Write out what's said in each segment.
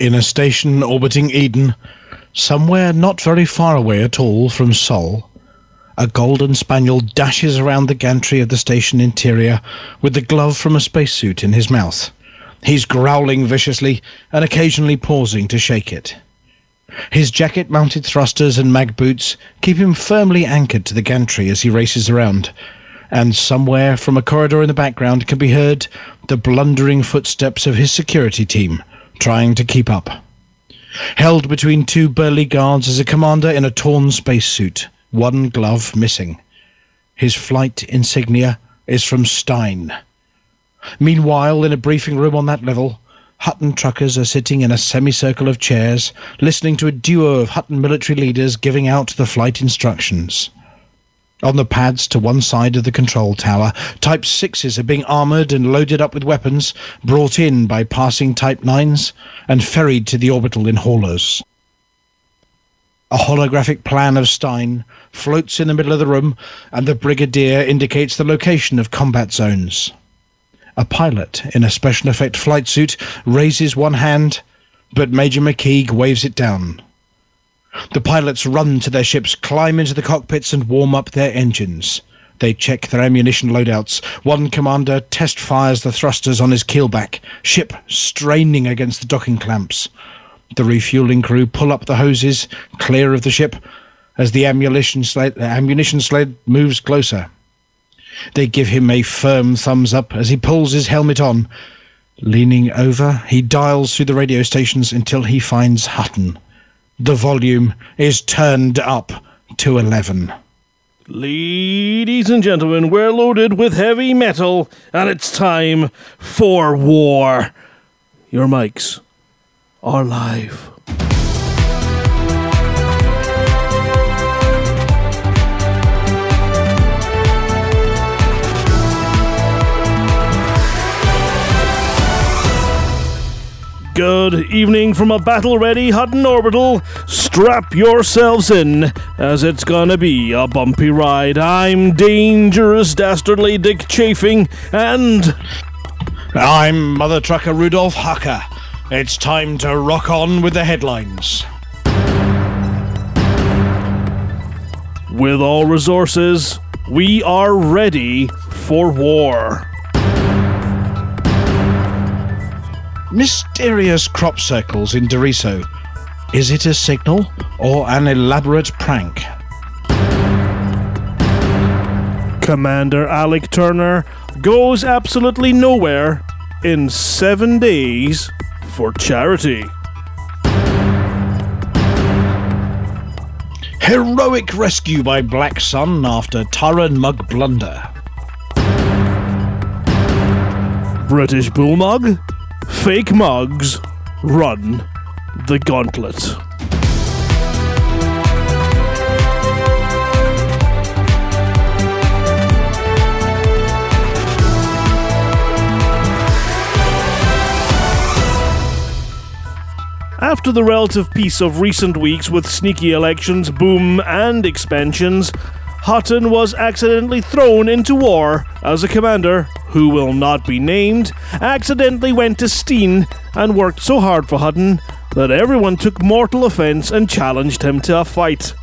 In a station orbiting Eden, somewhere not very far away at all from Sol, a golden spaniel dashes around the gantry of the station interior with the glove from a spacesuit in his mouth. He's growling viciously and occasionally pausing to shake it. His jacket mounted thrusters and mag boots keep him firmly anchored to the gantry as he races around, and somewhere from a corridor in the background can be heard the blundering footsteps of his security team trying to keep up. Held between two burly guards is a commander in a torn spacesuit, one glove missing. His flight insignia is from Stein. Meanwhile, in a briefing room on that level, Hutton truckers are sitting in a semicircle of chairs, listening to a duo of Hutton military leaders giving out the flight instructions. On the pads to one side of the control tower, Type 6s are being armoured and loaded up with weapons brought in by passing Type 9s and ferried to the orbital in haulers. A holographic plan of Stein floats in the middle of the room, and the Brigadier indicates the location of combat zones. A pilot in a special effect flight suit raises one hand, but Major McKeague waves it down. The pilots run to their ships, climb into the cockpits, and warm up their engines. They check their ammunition loadouts. One commander test fires the thrusters on his keelback, ship straining against the docking clamps. The refueling crew pull up the hoses, clear of the ship, as the ammunition sled, ammunition sled moves closer. They give him a firm thumbs up as he pulls his helmet on. Leaning over, he dials through the radio stations until he finds Hutton. The volume is turned up to 11. Ladies and gentlemen, we're loaded with heavy metal, and it's time for war. Your mics are live. Good evening from a battle ready Hutton Orbital. Strap yourselves in, as it's gonna be a bumpy ride. I'm Dangerous Dastardly Dick Chafing, and. I'm Mother Trucker Rudolph Hucker. It's time to rock on with the headlines. With all resources, we are ready for war. Mysterious crop circles in Doriso. Is it a signal or an elaborate prank? Commander Alec Turner goes absolutely nowhere in seven days for charity. Heroic rescue by Black Sun after Taran Mug blunder. British Bullmug, fake mugs, run the gauntlet. After the relative peace of recent weeks with sneaky elections, boom, and expansions, Hutton was accidentally thrown into war as a commander, who will not be named, accidentally went to Stein and worked so hard for Hutton that everyone took mortal offense and challenged him to a fight.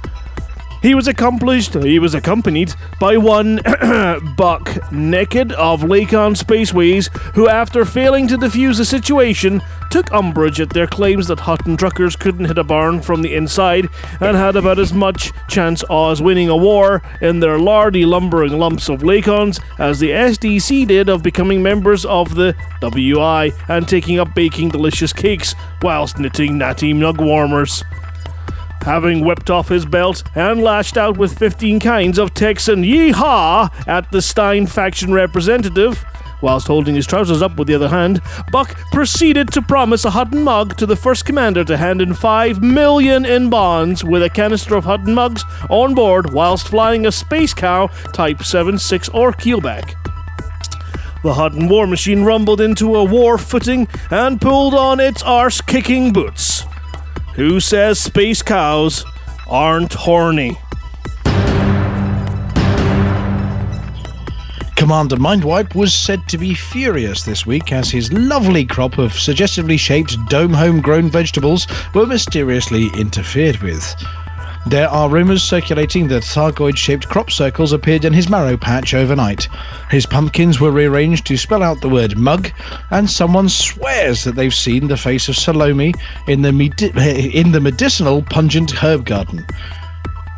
He was accomplished. He was accompanied by one Buck Naked of Lakon Spaceways, who, after failing to defuse the situation, took umbrage at their claims that Hutton truckers couldn't hit a barn from the inside and had about as much chance as winning a war in their lardy lumbering lumps of Lakons as the SDC did of becoming members of the WI and taking up baking delicious cakes whilst knitting natty nug warmers having whipped off his belt and lashed out with 15 kinds of Texan yeehaw at the Stein faction representative. Whilst holding his trousers up with the other hand, Buck proceeded to promise a Hutton mug to the first commander to hand in 5 million in bonds with a canister of Hutton mugs on board whilst flying a Space Cow Type 76 or keelback. The Hutton war machine rumbled into a war footing and pulled on its arse kicking boots. Who says space cows aren't horny? Commander Mindwipe was said to be furious this week as his lovely crop of suggestively shaped dome homegrown vegetables were mysteriously interfered with. There are rumours circulating that Thargoid shaped crop circles appeared in his marrow patch overnight. His pumpkins were rearranged to spell out the word mug, and someone swears that they've seen the face of Salome in the, medi- in the medicinal pungent herb garden.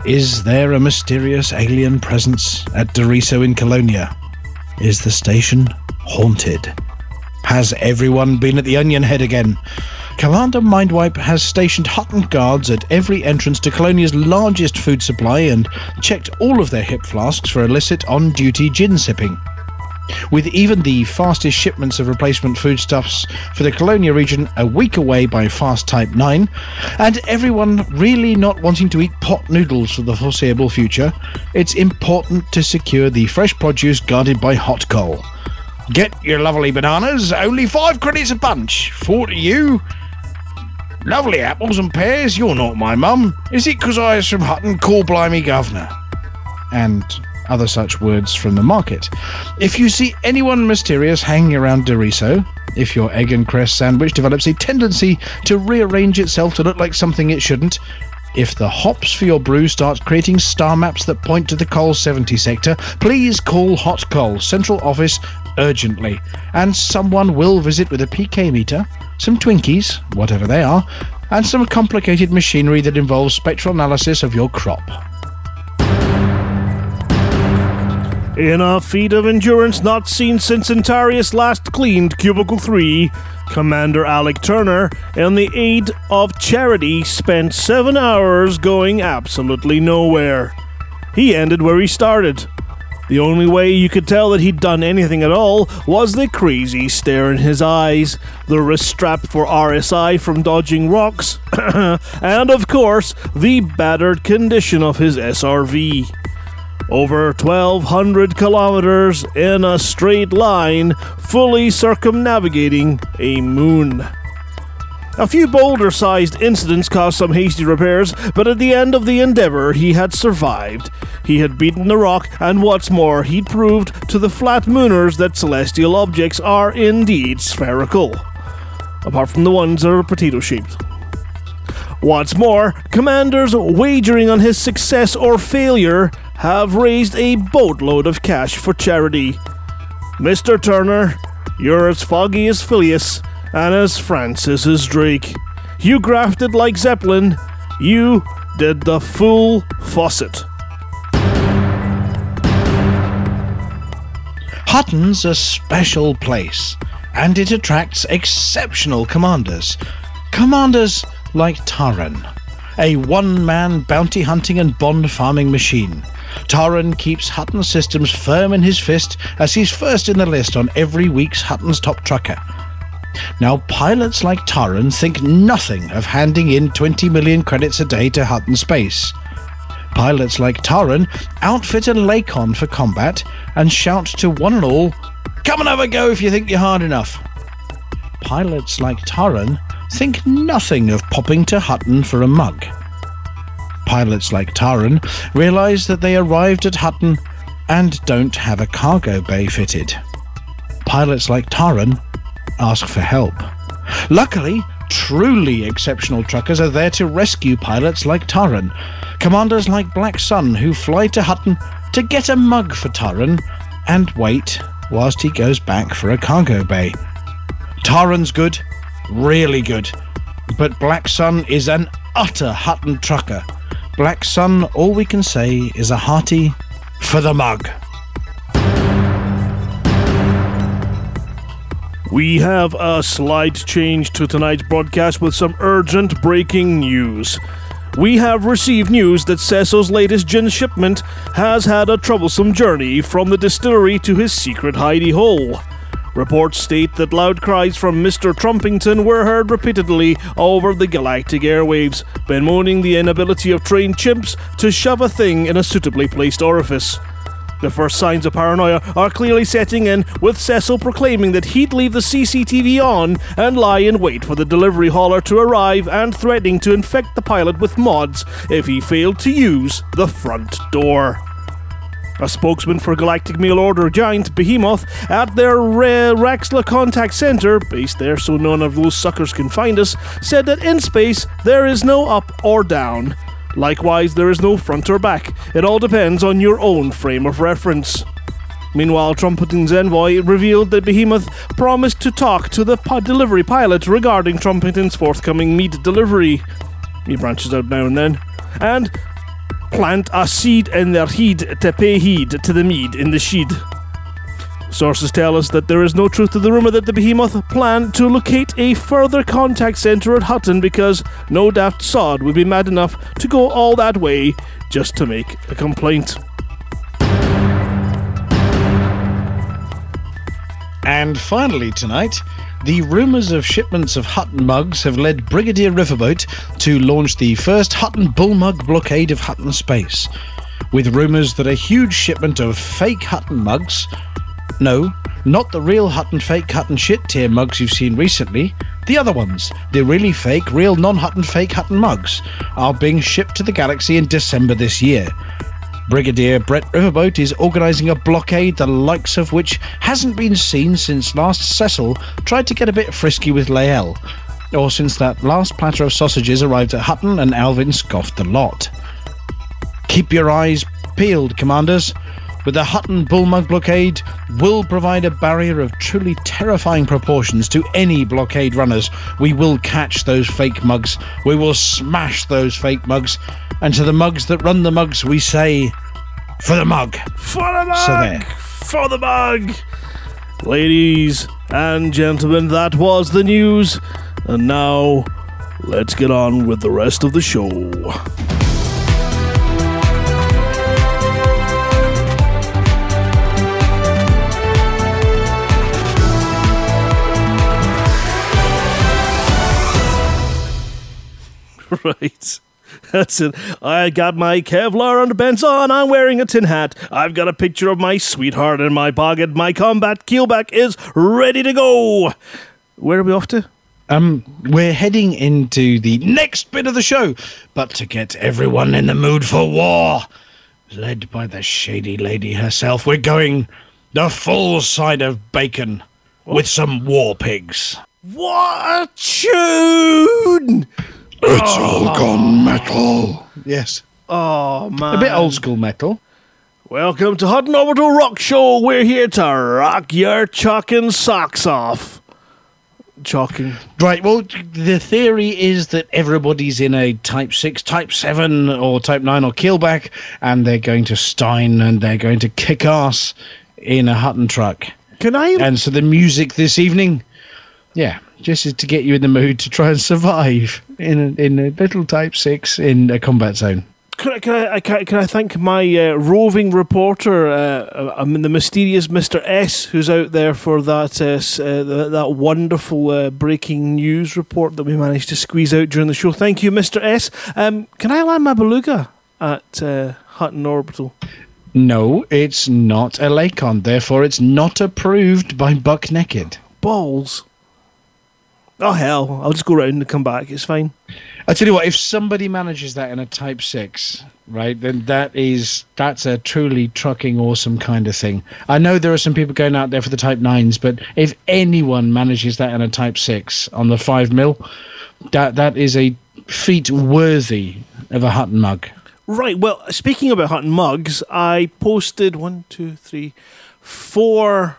Is there a mysterious alien presence at Doriso in Colonia? Is the station haunted? Has everyone been at the Onion Head again? Commander Mindwipe has stationed Hutton guards at every entrance to Colonia's largest food supply and checked all of their hip flasks for illicit on duty gin sipping. With even the fastest shipments of replacement foodstuffs for the Colonia region a week away by Fast Type 9, and everyone really not wanting to eat pot noodles for the foreseeable future, it's important to secure the fresh produce guarded by hot coal. Get your lovely bananas, only five credits a bunch. Four to you, Lovely apples and pears, you're not my mum. Is it 'cause I was from Hutton, call blimey governor? And other such words from the market. If you see anyone mysterious hanging around Doriso, if your egg and cress sandwich develops a tendency to rearrange itself to look like something it shouldn't, if the hops for your brew start creating star maps that point to the Col 70 sector, please call Hot Coal Central Office urgently, and someone will visit with a PK meter, some Twinkies, whatever they are, and some complicated machinery that involves spectral analysis of your crop. In a feat of endurance not seen since Antarius last cleaned Cubicle 3, Commander Alec Turner, in the aid of charity, spent seven hours going absolutely nowhere. He ended where he started. The only way you could tell that he'd done anything at all was the crazy stare in his eyes, the wrist strap for RSI from dodging rocks, and of course, the battered condition of his SRV. Over 1,200 kilometers in a straight line, fully circumnavigating a moon. A few boulder sized incidents caused some hasty repairs, but at the end of the endeavour, he had survived. He had beaten the rock, and what's more, he'd proved to the flat mooners that celestial objects are indeed spherical. Apart from the ones that are potato shaped. What's more, commanders wagering on his success or failure have raised a boatload of cash for charity. Mr. Turner, you're as foggy as Phileas and as Francis as Drake. You grafted like Zeppelin. You did the full faucet. Hutton's a special place, and it attracts exceptional commanders. Commanders like Taran, a one man bounty hunting and bond farming machine. Taran keeps Hutton systems firm in his fist as he's first in the list on every week's Hutton's top trucker. Now, pilots like Taran think nothing of handing in 20 million credits a day to Hutton Space. Pilots like Taran outfit a Lakon for combat and shout to one and all, Come and have a go if you think you're hard enough. Pilots like Taran think nothing of popping to Hutton for a mug. Pilots like Taran realize that they arrived at Hutton and don't have a cargo bay fitted. Pilots like Taran ask for help. Luckily, truly exceptional truckers are there to rescue pilots like Taran, commanders like Black Sun who fly to Hutton to get a mug for Taran and wait whilst he goes back for a cargo bay. Taran's good, really good, but Black Sun is an utter Hutton trucker. Black Sun, all we can say is a hearty for the mug. We have a slight change to tonight's broadcast with some urgent breaking news. We have received news that Cecil's latest gin shipment has had a troublesome journey from the distillery to his secret hidey hole. Reports state that loud cries from Mr. Trumpington were heard repeatedly over the galactic airwaves, bemoaning the inability of trained chimps to shove a thing in a suitably placed orifice. The first signs of paranoia are clearly setting in, with Cecil proclaiming that he'd leave the CCTV on and lie in wait for the delivery hauler to arrive and threatening to infect the pilot with mods if he failed to use the front door. A spokesman for Galactic Mail Order giant Behemoth at their uh, Raxxla contact center, based there so none of those suckers can find us, said that in space there is no up or down. Likewise, there is no front or back. It all depends on your own frame of reference. Meanwhile, Trumpington's envoy revealed that Behemoth promised to talk to the pod delivery pilot regarding Trumpington's forthcoming meat delivery. He branches out now and then. And plant a seed in their heed to pay heed to the mead in the sheed. Sources tell us that there is no truth to the rumour that the Behemoth plan to locate a further contact centre at Hutton because no daft sod would be mad enough to go all that way just to make a complaint. And finally, tonight, the rumours of shipments of Hutton mugs have led Brigadier Riverboat to launch the first Hutton Bull Mug blockade of Hutton space. With rumours that a huge shipment of fake Hutton mugs, no, not the real Hutton fake Hutton shit tier mugs you've seen recently, the other ones, the really fake, real non Hutton fake Hutton mugs, are being shipped to the galaxy in December this year. Brigadier Brett Riverboat is organising a blockade the likes of which hasn't been seen since last Cecil tried to get a bit frisky with Lael, or since that last platter of sausages arrived at Hutton and Alvin scoffed the lot. Keep your eyes peeled, commanders. With the Hutton Bullmug blockade, will provide a barrier of truly terrifying proportions to any blockade runners. We will catch those fake mugs. We will smash those fake mugs. And to the mugs that run the mugs, we say, for the mug. For the mug! So there. For the mug! Ladies and gentlemen, that was the news. And now, let's get on with the rest of the show. right. That's it. I got my Kevlar underpants on. I'm wearing a tin hat. I've got a picture of my sweetheart in my pocket. My combat keelback is ready to go. Where are we off to? Um, we're heading into the next bit of the show, but to get everyone in the mood for war, led by the shady lady herself, we're going the full side of bacon with some war pigs. What a tune! It's oh. all gone metal. Yes, Oh man, a bit old school metal. Welcome to Hutton Orbital Rock Show. We're here to rock your chalking socks off. Chalking. Right. Well, the theory is that everybody's in a Type Six, Type Seven, or Type Nine or keelback, and they're going to Stein and they're going to kick ass in a Hutton truck. Can I? And so the music this evening, yeah, just is to get you in the mood to try and survive in a, in a little Type Six in a combat zone. Can I, can I, can I, thank my uh, roving reporter, uh, I mean the mysterious Mr. S, who's out there for that uh, s- uh, th- that wonderful uh, breaking news report that we managed to squeeze out during the show. Thank you, Mr. S. Um, can I land my beluga at uh, Hutton Orbital? No, it's not a Lakon. Therefore, it's not approved by Buck Naked. Balls. Oh hell! I'll just go round and come back. It's fine. I tell you what, if somebody manages that in a Type Six, right, then that is that's a truly trucking awesome kind of thing. I know there are some people going out there for the Type Nines, but if anyone manages that in a Type Six on the five mil, that that is a feat worthy of a Hutton mug. Right. Well, speaking about hunting mugs, I posted one, two, three, four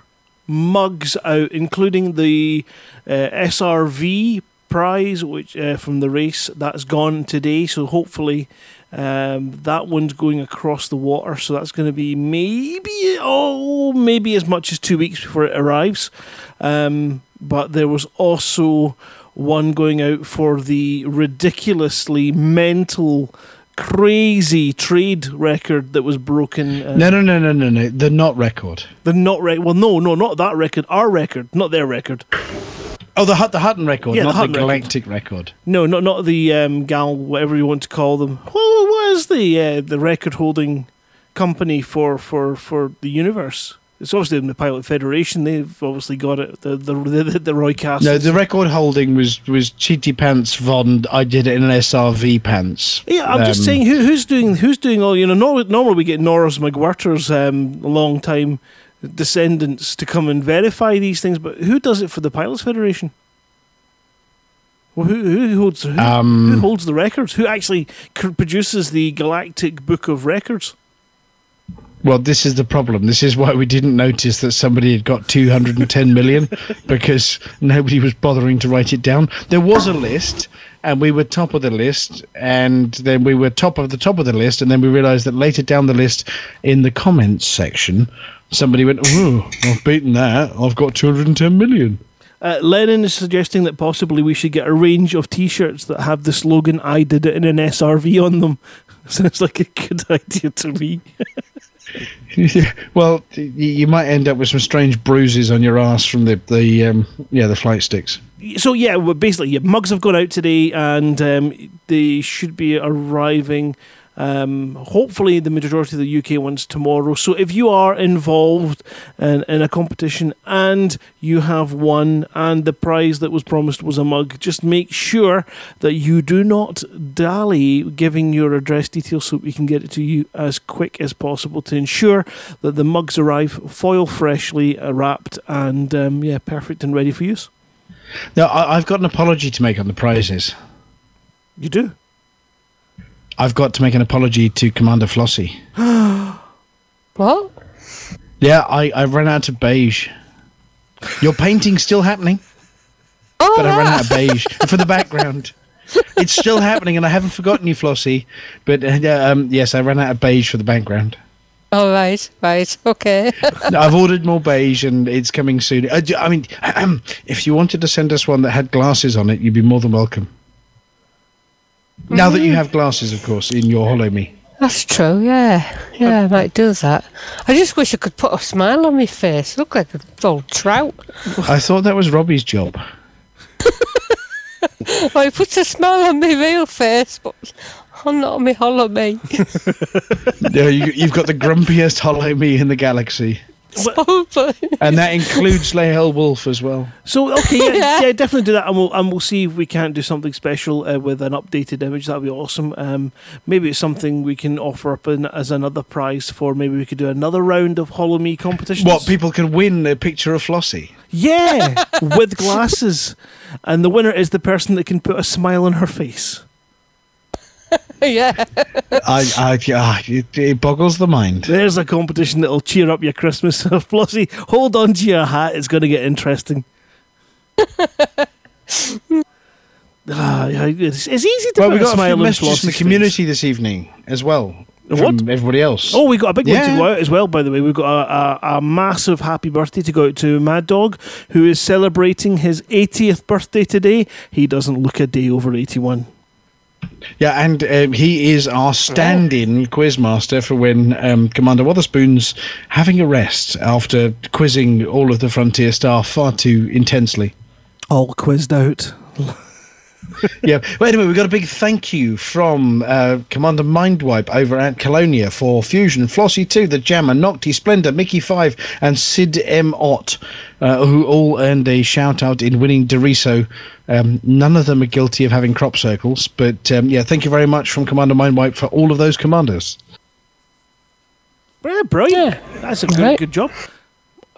mugs out, including the uh, SRV prize, which uh, from the race that's gone today. So hopefully. Um, that one's going across the water, so that's going to be maybe oh maybe as much as two weeks before it arrives. Um, but there was also one going out for the ridiculously mental crazy trade record that was broken. Uh, No, no, no, no, no, no. The not record. The not re- well, no, no, not that record. Our record, not their record. Oh, the the Hutton record, Yeah, not the, Hutton record. Galactic record. No, not not the um, gal, whatever you want to call them. Well, what is the uh, the record holding company for for for the universe? It's obviously in the Pilot Federation. They've obviously got it. The the the, the Roy Castles. No, the record holding was was Cheaty Pants von. I did it in an SRV pants. Yeah, I'm just Um, saying who, who's doing who's doing all you know. Normally, normally we get Norris McWhirter's um, long time descendants to come and verify these things, but who does it for the Pilots Federation? Well, who, who holds who, Um, who holds the records? Who actually produces the Galactic Book of Records? Well, this is the problem. This is why we didn't notice that somebody had got 210 million because nobody was bothering to write it down. There was a list, and we were top of the list, and then we were top of the top of the list, and then we realized that later down the list in the comments section, somebody went, Oh, I've beaten that. I've got 210 million. Uh, Lennon is suggesting that possibly we should get a range of T-shirts that have the slogan "I did it in an SRV" on them. Sounds like a good idea to me. well, you might end up with some strange bruises on your ass from the, the um, yeah, the flight sticks. so yeah, well, basically, yeah, mugs have gone out today, and um, they should be arriving. Um, hopefully, the majority of the UK ones tomorrow. So, if you are involved in, in a competition and you have won, and the prize that was promised was a mug, just make sure that you do not dally giving your address details so we can get it to you as quick as possible to ensure that the mugs arrive foil freshly uh, wrapped and um, yeah, perfect and ready for use. Now, I've got an apology to make on the prizes. You do. I've got to make an apology to Commander Flossie. What? Yeah, I, I ran out of beige. Your painting's still happening, Oh, but I ran out of beige for the background. It's still happening, and I haven't forgotten you, Flossie. But uh, um, yes, I ran out of beige for the background. Oh, right, right, okay. I've ordered more beige, and it's coming soon. I, d- I mean, if you wanted to send us one that had glasses on it, you'd be more than welcome. Now that you mm-hmm. have glasses, of course, in your Holo-Me. That's true, yeah. Yeah, uh, I might do that. I just wish I could put a smile on my face. Look like a old trout. I thought that was Robbie's job. Well, he puts a smile on my real face, but I'm not on my Holo-Me. Yeah, you, you've got the grumpiest Holo-Me in the galaxy. Probably. And that includes Lahel Wolf as well. So okay, yeah, Yeah. yeah, definitely do that, and we'll and we'll see if we can't do something special uh, with an updated image. That'd be awesome. Um, maybe it's something we can offer up in, as another prize for. Maybe we could do another round of Holo-Me competitions. What, people can win a picture of Flossie? Yeah, with glasses, and the winner is the person that can put a smile on her face. yeah. I, I, ah, it, it boggles the mind. There's a competition that'll cheer up your Christmas. Flossie, hold on to your hat. It's going to get interesting. Ah, yeah, it's, it's easy to Well, put we got a smile few on messages from the Flossie's face. community this evening as well. What? From everybody else. Oh, we got a big one to go out as well. By the way, we've got a, a, a massive happy birthday to go out to Mad Dog, who is celebrating his 80th birthday today. He doesn't look a day over 81. Yeah, and um, he is our stand-in quizmaster for when um, Commander Wotherspoon's having a rest after quizzing all of the Frontier staff far too intensely. All quizzed out. yeah. Well, anyway, we got a big thank you from uh, Commander Mindwipe over at Colonia for Fusion, Flossie 2, The Jammer, Nocti, Splendor, Mickey 5, and Sid M. Ott, uh, who all earned a shout out in winning Doriso. Um, none of them are guilty of having crop circles, but um, yeah, thank you very much from Commander Mindwipe for all of those commanders. Yeah, brilliant. That's a good, Right. good job.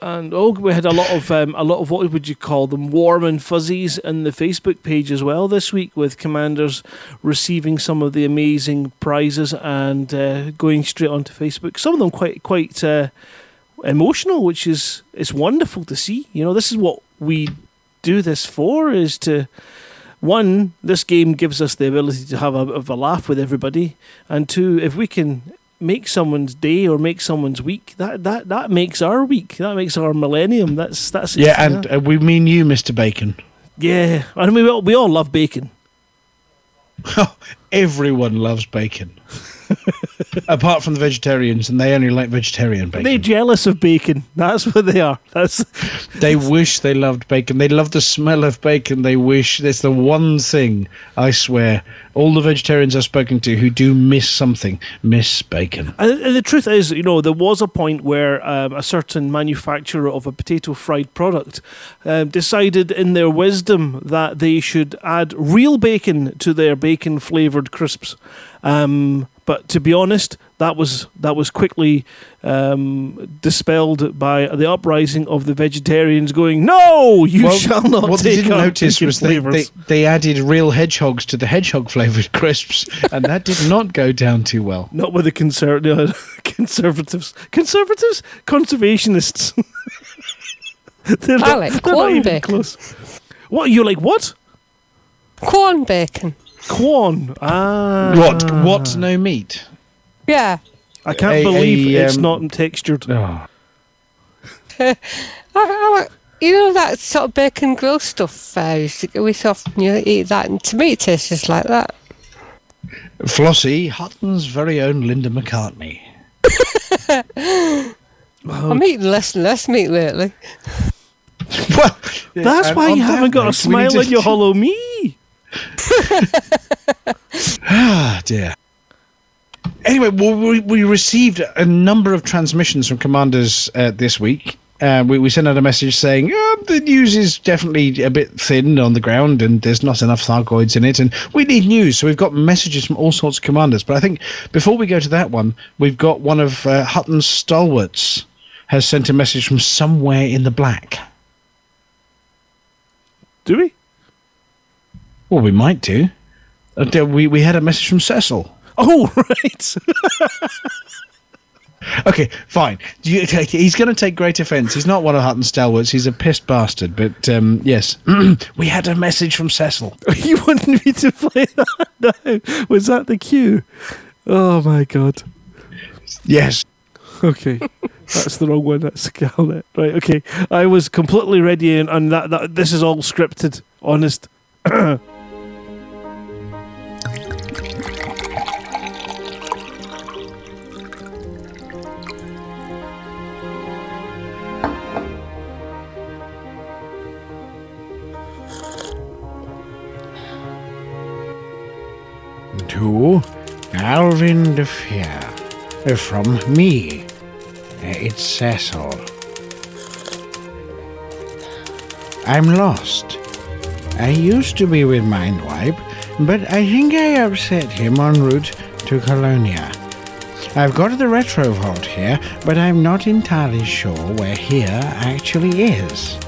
And oh, we had a lot of um, a lot of what would you call them, warm and fuzzies, in the Facebook page as well this week, with commanders receiving some of the amazing prizes and uh, going straight onto Facebook. Some of them quite quite uh, emotional, which is it's wonderful to see. You know, this is what we do this for: is to one, this game gives us the ability to have a, bit of a laugh with everybody, and two, if we can make someone's day or make someone's week, that that that makes our week. That makes our millennium. That's that's Yeah, and uh, we mean you, Mr. Bacon. yeah. I mean, we all, we all love bacon. everyone loves bacon. Apart from the vegetarians, and they only like vegetarian bacon. They're jealous of bacon. That's what they are. That's They wish they loved bacon. They love the smell of bacon. They wish it's the one thing I swear all the vegetarians I've spoken to who do miss something miss bacon. And and the truth is, you know, there was a point where um, a certain manufacturer of a potato fried product um, decided, in their wisdom, that they should add real bacon to their bacon flavored crisps. Um, but to be honest, that was that was quickly um, dispelled by the uprising of the vegetarians, going, "No, you shall not what they didn't our notice was they, they, they added real hedgehogs to the hedgehog flavored crisps, and that did not go down too well. Not with the conser- no, conservatives, conservatives, conservationists. they're I like they're corn even close. What you like? What Corn bacon. Corn? Ah, What? What? No meat? Yeah. I can't A- believe a, it's um, not textured. Oh. I, I you know that sort of bacon grill stuff uh, used to, we so often you know, eat that, and to me it tastes just like that. Flossie, Hutton's very own Linda McCartney. I'm eating less and less meat lately. Well, That's and why you haven't got a note, we need smile on your Holo-Me. Ah, dear. Anyway, we, we received a number of transmissions from commanders uh, this week. Uh, we, we sent out a message saying oh, the news is definitely a bit thin on the ground and there's not enough Thargoids in it, and we need news. So we've got messages from all sorts of commanders. But I think before we go to that one, we've got one of uh, Hutton's stalwarts has sent a message from somewhere in the black. Do we? Well, we might do. Uh, we, we had a message from Cecil. Oh right. Okay, fine. Do you, he's going to take great offence. He's not one of Hutton's stalwarts. He's a pissed bastard. But um, yes, we had a message from Cecil. you wanted me to play that now? Was that the cue? Oh my god. Yes. Okay, that's the wrong one. That's Scarlet. Right. Okay, I was completely ready, and, and that, that this is all scripted. Honest. To Alvin de Fear. Eh, from me. Eh, it's Cecil. I'm lost. I used to be with Mindwipe, but I think I upset him en route to Colonia. I've got the retro vault here, but I'm not entirely sure where here actually is.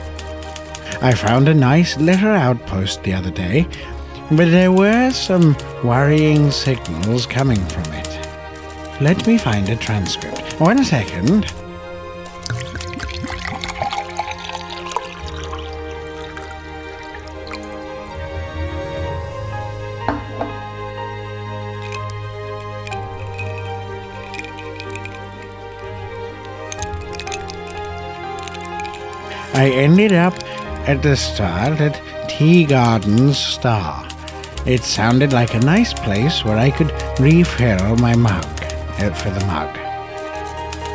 I found a nice little outpost the other day, but there were some worrying signals coming from it. Let me find a transcript. One second. I ended up at the start at Tea Gardens Star. It sounded like a nice place where I could refill my mug uh, for the mug.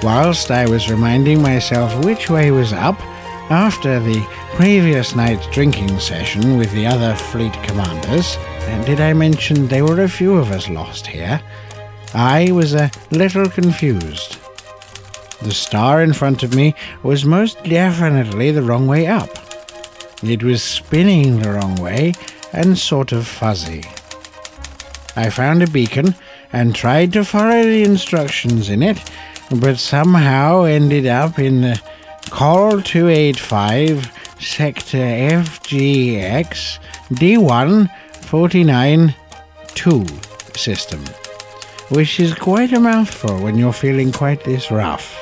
Whilst I was reminding myself which way was up, after the previous night's drinking session with the other fleet commanders, and did I mention there were a few of us lost here? I was a little confused. The star in front of me was most definitely the wrong way up. It was spinning the wrong way and sort of fuzzy. I found a beacon and tried to follow the instructions in it, but somehow ended up in the Col 285 Sector FGX D1 49 2 system, which is quite a mouthful when you're feeling quite this rough.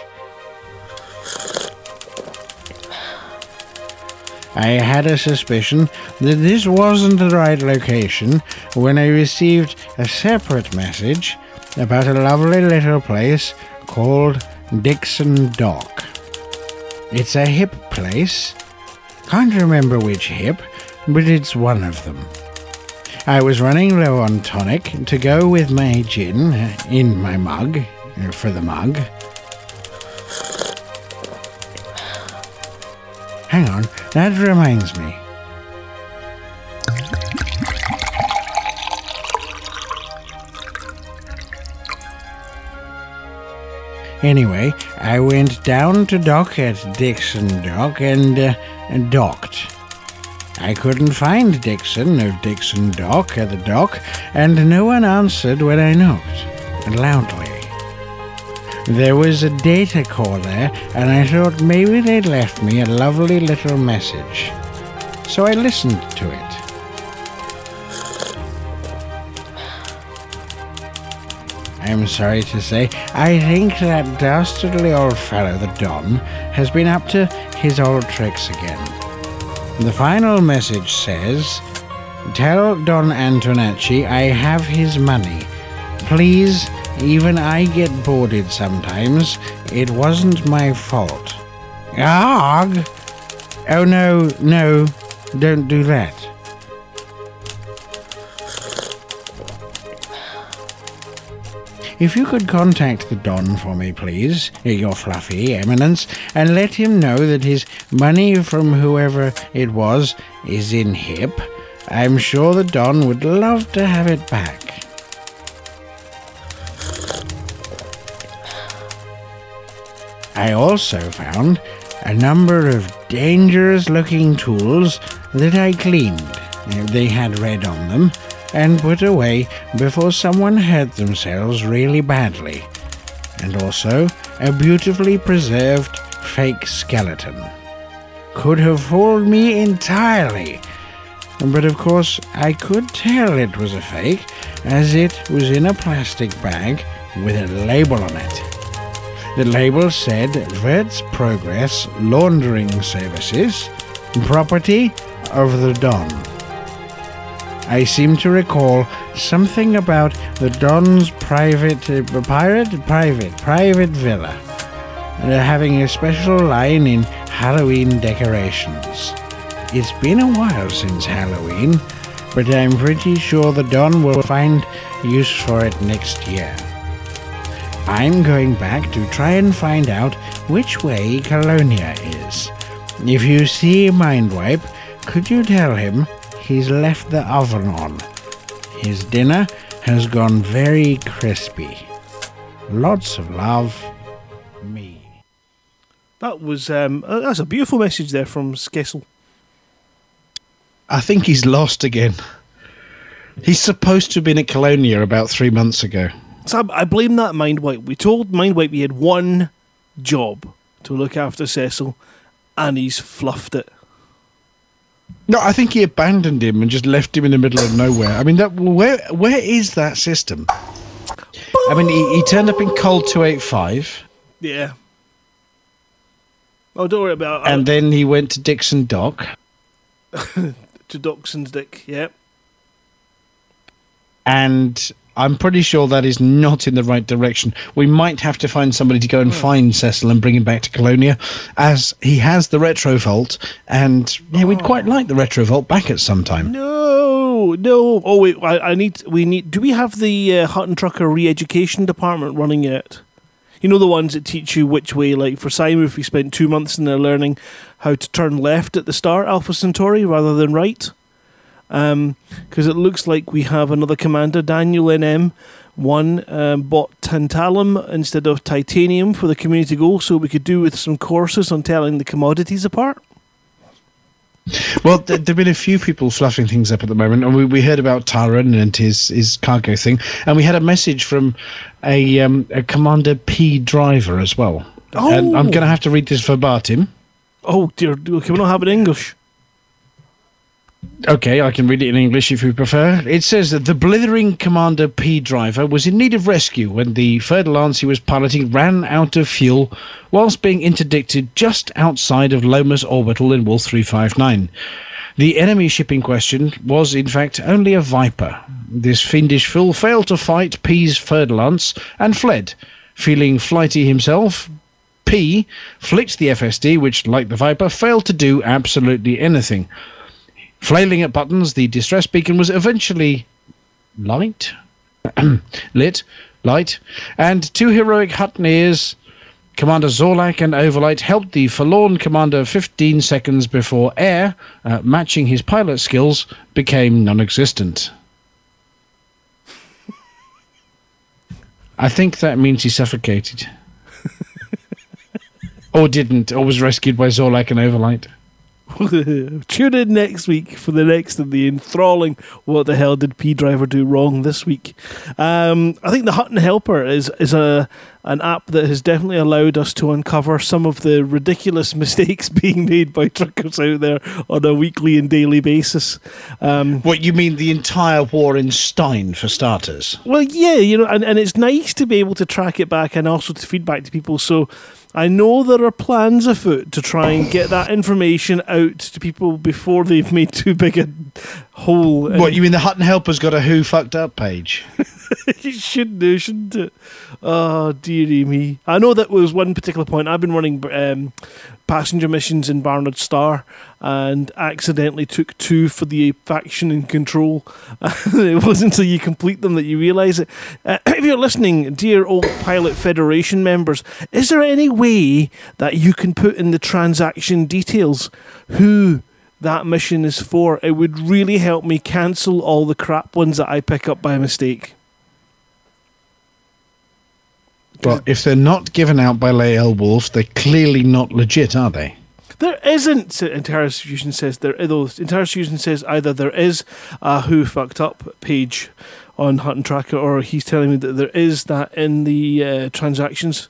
I had a suspicion that this wasn't the right location when I received a separate message about a lovely little place called Dixon Dock. It's a hip place. Can't remember which hip, but it's one of them. I was running low on tonic to go with my gin in my mug, uh, for the mug. Hang on, that reminds me. Anyway, I went down to dock at Dixon Dock and uh, docked. I couldn't find Dixon of Dixon Dock at the dock, and no one answered when I knocked, and loudly. There was a data there, and I thought maybe they'd left me a lovely little message. So I listened to it. I'm sorry to say, I think that dastardly old fellow, the Don, has been up to his old tricks again. The final message says, Tell Don Antonacci I have his money. Please, even I get boarded sometimes. It wasn't my fault. Arg! Oh no, no, don't do that. If you could contact the Don for me, please, your fluffy eminence, and let him know that his money from whoever it was is in hip, I'm sure the Don would love to have it back. I also found a number of dangerous looking tools that I cleaned. They had red on them and put away before someone hurt themselves really badly. And also a beautifully preserved fake skeleton. Could have fooled me entirely. But of course, I could tell it was a fake, as it was in a plastic bag with a label on it. The label said Vert's Progress Laundering Services, property of the Don. I seem to recall something about the Don's private, uh, pirate, private, private villa, uh, having a special line in Halloween decorations. It's been a while since Halloween, but I'm pretty sure the Don will find use for it next year. I'm going back to try and find out which way Colonia is. If you see Mindwipe, could you tell him he's left the oven on? His dinner has gone very crispy. Lots of love, me. That was um, uh, that's a beautiful message there from Skessel. I think he's lost again. He's supposed to have been at Colonia about three months ago. So I, I blame that Mindwipe. We told Mindwipe he had one job to look after Cecil, and he's fluffed it. No, I think he abandoned him and just left him in the middle of nowhere. I mean, that where where is that system? I mean, he, he turned up in Cold two eight five, Yeah. Oh, don't worry about it. and then he went to Dixon Dock, to Dockson's dick. Yeah. and I'm pretty sure that is not in the right direction. We might have to find somebody to go and find Cecil and bring him back to Colonia, as he has the retro vault, and yeah, we'd quite like the retro vault back at some time. No, no. Oh wait, I, I need. We need. Do we have the uh, Hutton Trucker re-education department running yet? You know the ones that teach you which way. Like for Simon, if we spent two months in there learning how to turn left at the start, Alpha Centauri, rather than right. Um, because it looks like we have another commander, Daniel NM. One um, bought tantalum instead of titanium for the community goal, so we could do with some courses on telling the commodities apart. Well, th- there've been a few people fluffing things up at the moment, and we, we heard about Taran and his, his cargo thing, and we had a message from a um, a Commander P driver as well. And I'm Oh. going to have to read this verbatim. Oh dear, can we not have it in English? Okay, I can read it in English if you prefer. It says that the blithering Commander P driver was in need of rescue when the third lance he was piloting ran out of fuel whilst being interdicted just outside of Lomas Orbital in Wolf 359. The enemy ship in question was, in fact, only a Viper. This fiendish fool failed to fight P's third lance and fled. Feeling flighty himself, P flicked the FSD, which, like the Viper, failed to do absolutely anything. Flailing at buttons, the distress beacon was eventually light, lit, light, and two heroic Hutneers, Commander Zorlak and Overlight, helped the forlorn commander 15 seconds before air, uh, matching his pilot skills, became non existent. I think that means he suffocated. or didn't, or was rescued by Zorlak and Overlight. Tune in next week for the next of the enthralling What the Hell Did P Driver Do Wrong this week? Um, I think the Hutton Helper is, is a an app that has definitely allowed us to uncover some of the ridiculous mistakes being made by truckers out there on a weekly and daily basis. Um, What, you mean the entire war in Stein, for starters? well, yeah, you know, and, and it's nice to be able to track it back and also to feedback to people. So I know there are plans afoot to try and get that information out to people before they've made too big a hole. in- What, you mean the Hutton Helper's got a Who Fucked Up page? it should do, shouldn't it? Oh, dearie me. I know that was one particular point. I've been running um, passenger missions in Barnard Star and accidentally took two for the faction in control. it wasn't until you complete them that you realise it. Uh, if you're listening, dear old Pilot Federation members, is there any way that you can put in the transaction details who that mission is for? It would really help me cancel all the crap ones that I pick up by mistake. Well, if they're not given out by Lael Wolf, they're clearly not legit, are they? There isn't. Antares Fusion says there. Antares says either there is a Who fucked up page on Hunt and Tracker, or he's telling me that there is that in the uh, transactions.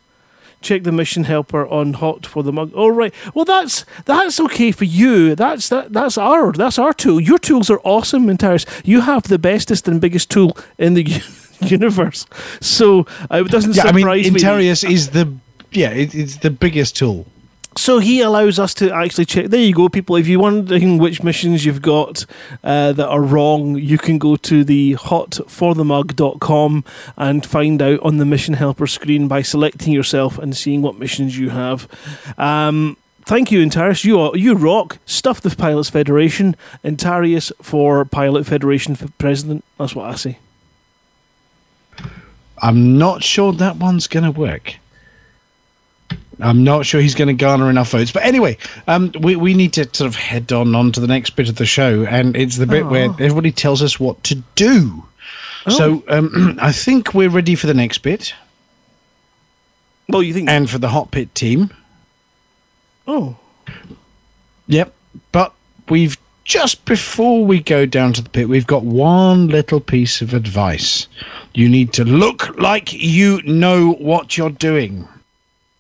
Check the mission helper on Hot for the mug. All right. Well, that's that's okay for you. That's that that's our that's our tool. Your tools are awesome, Antares. You have the bestest and biggest tool in the universe. So uh, it doesn't Yeah, I surprise mean, me. Antares is the yeah, it, it's the biggest tool. So he allows us to actually check. There you go, people. If you're wondering which missions you've got uh, that are wrong, you can go to the hotforthemug.com and find out on the mission helper screen by selecting yourself and seeing what missions you have. Um, thank you, Antares. You are, you rock. Stuff the Pilots Federation. Antares for Pilot Federation for President. That's what I say. I'm not sure that one's going to work. I'm not sure he's going to garner enough votes. But anyway, um, we, we need to sort of head on on to the next bit of the show. And it's the bit where Oh. everybody tells us what to do. So um, I think we're ready for the next bit Well, you think? and for the Hot Pit team. oh, Yep. But we've just before we go down to the pit, we've got one little piece of advice. You need to look like you know what you're doing.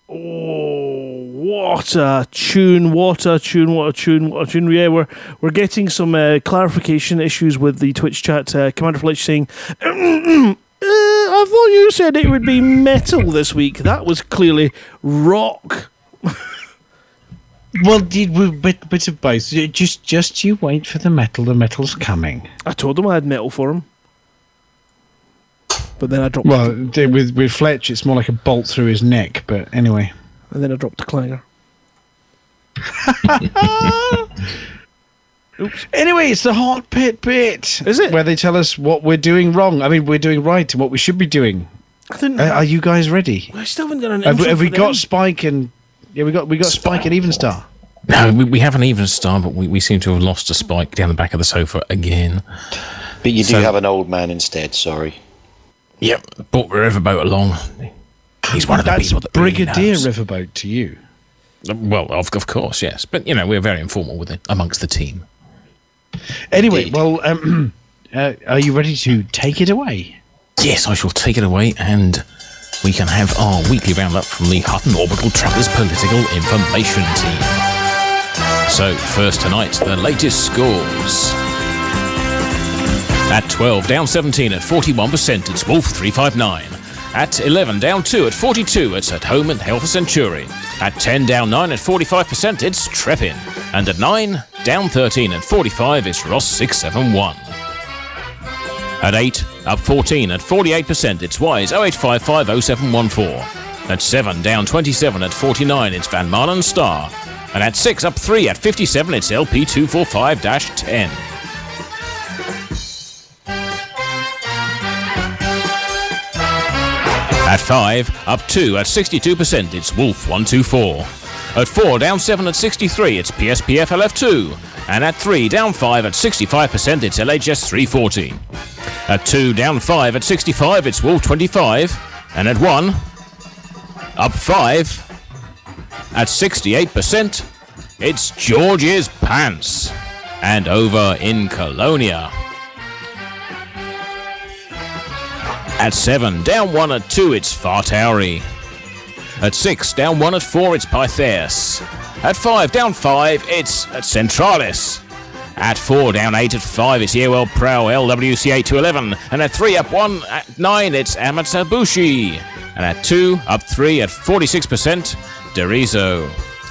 Oh, what a tune! What a tune! What a tune! What a tune! Yeah, we're we're getting some uh, clarification issues with the Twitch chat. Uh, Commander Fletch saying, uh, "I thought you said it would be metal this week. That was clearly rock." Well, did we bit bit of both? Just just you wait for the metal. The metal's coming. I told him I had metal for him, but then I dropped. Well, d- with with Fletch, it's more like a bolt through his neck. But anyway, and then I dropped the clanger. Oops. anyway, it's the hot pit bit. Is it? where they tell us what we're doing wrong? I mean, we're doing right and what we should be doing. I didn't. Uh, are you guys ready? I still haven't got an. Have, we- have we got. Spike and yeah, we got we got Spike and Even Star. No, we, we have an even star, but we, we seem to have lost a spike down the back of the sofa again. But you do So- have an old man instead, sorry. Yep, brought the riverboat along. He's one of the That's people that really Brigadier knows. Riverboat to you. Well, of, of course, yes. But, you know, we're very informal with it amongst the team. Anyway, Indeed. well, um, uh, are you ready to take it away? Yes, I shall take it away and we can have our weekly roundup from the Hutton Orbital Truckers Political Information Team. So, first tonight, the latest scores. At 12, down 17 at 41%, it's Wolf 359. At 11, down 2 at 42, it's At Home and Alpha Centauri. At 10, down 9 at 45%, it's Treppin. And at 9, down 13 at 45, it's Ross 671. At 8, up 14 at 48%, it's Wise 0855 0714. At 7, down 27 at 49, it's Van Maanen's Star. And at 6, up 3 at 57, it's LP245 10. At 5, up 2 at 62%, it's Wolf 124. At 4, down 7 at 63, it's PSPF LF2. And at 3, down 5 at 65%, it's LHS 314. At 2, down 5 at 65, it's Wolf 25. And at 1, up 5 at 68%, it's George Pantazis. And over in Colonia. At 7, down 1 at 2, it's Fartauri. At 6, down 1 at 4, it's Pythias. At 5, down 5, it's at Centralis. At 4, down 8 at 5, it's Yewell Pro LWC 211. And at 3, up 1 at 9, it's Amatsuboshi. And at 2, up 3 at 46%, Deriso.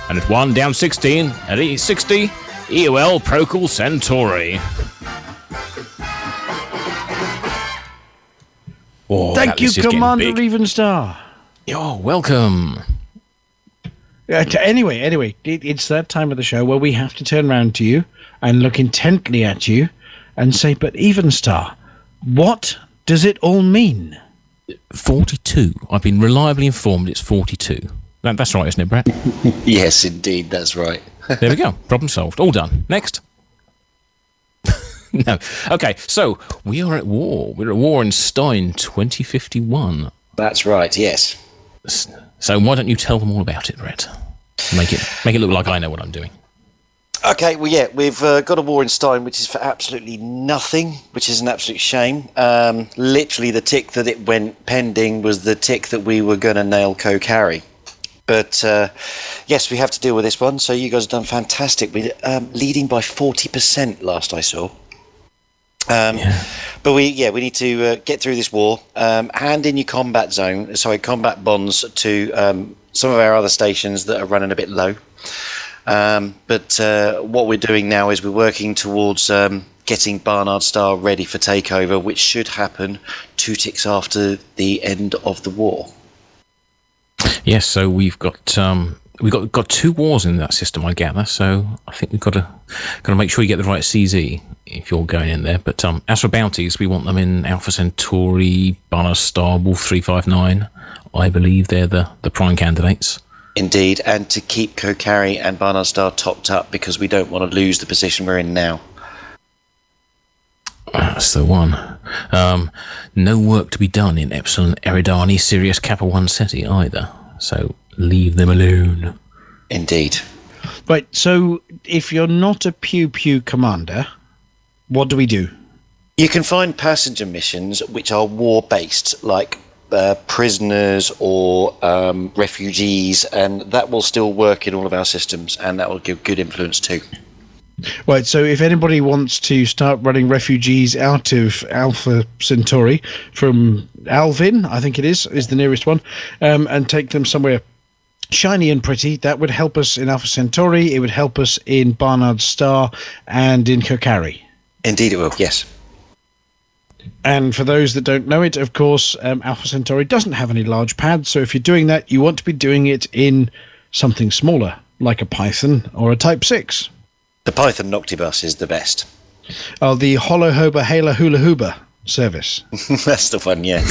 And at 1, down 16 at E 60, EOL Procol Centauri. Oh, Thank you, list is getting Commander. Evenstar. You're welcome. Uh, t- anyway, anyway, it, it's that time of the show where we have to turn around to you and look intently at you and say, "But Evenstar, what does it all mean?" 42. I've been reliably informed it's 42. That, that's right, isn't it, Brett? Yes, indeed, that's right. There we go. Problem solved. All done. Next. no. Okay, so we are at war. We're at war in Stein 2051. That's right, yes. So why don't you tell them all about it, Brett? Make it make it look like I know what I'm doing. Okay, well, yeah, we've uh, got a war in Stein, which is for absolutely nothing, which is an absolute shame. Um, literally, the tick that it went pending was the tick that we were going to nail Kokary. But uh, yes, we have to deal with this one. So you guys have done fantastic. We're um, leading by 40% last I saw. Um, But we, yeah, we need to uh, get through this war. Um, hand in your combat zone, sorry, combat bonds to um, some of our other stations that are running a bit low. Um, but uh, what we're doing now is we're working towards um, getting Barnard Star ready for takeover, which should happen two ticks after the end of the war. Yes, so we've got um, we've got got two wars in that system, I gather. So I think we've got to got to make sure you get the right CZ if you're going in there. But um, as for bounties, we want them in Alpha Centauri, Barnard Star, Wolf three five nine. I believe they're the the prime candidates. Indeed, and to keep Kokary and Barnard Star topped up because we don't want to lose the position we're in now. That's the one. Um, no work to be done in Epsilon Eridani Sirius Kappa 1 SETI either. So leave them alone. Indeed. Right. So, if you're not a pew pew commander, what do we do? You can find passenger missions which are war based, like uh, prisoners or um, refugees, and that will still work in all of our systems, and that will give good influence too. Right. So, if anybody wants to start running refugees out of Alpha Centauri from Alvin, I think it is, is the nearest one, um, and take them somewhere shiny and pretty, that would help us in Alpha Centauri. It would help us in Barnard Star and in Kokary. Indeed, it will. Yes. And for those that don't know it, of course, um, Alpha Centauri doesn't have any large pads. So if you're doing that, you want to be doing it in something smaller, like a Python or a Type 6. The Python Noctibus is the best. Oh, the Holo Hoba Hela Hula Hooba service. That's the one. Yeah.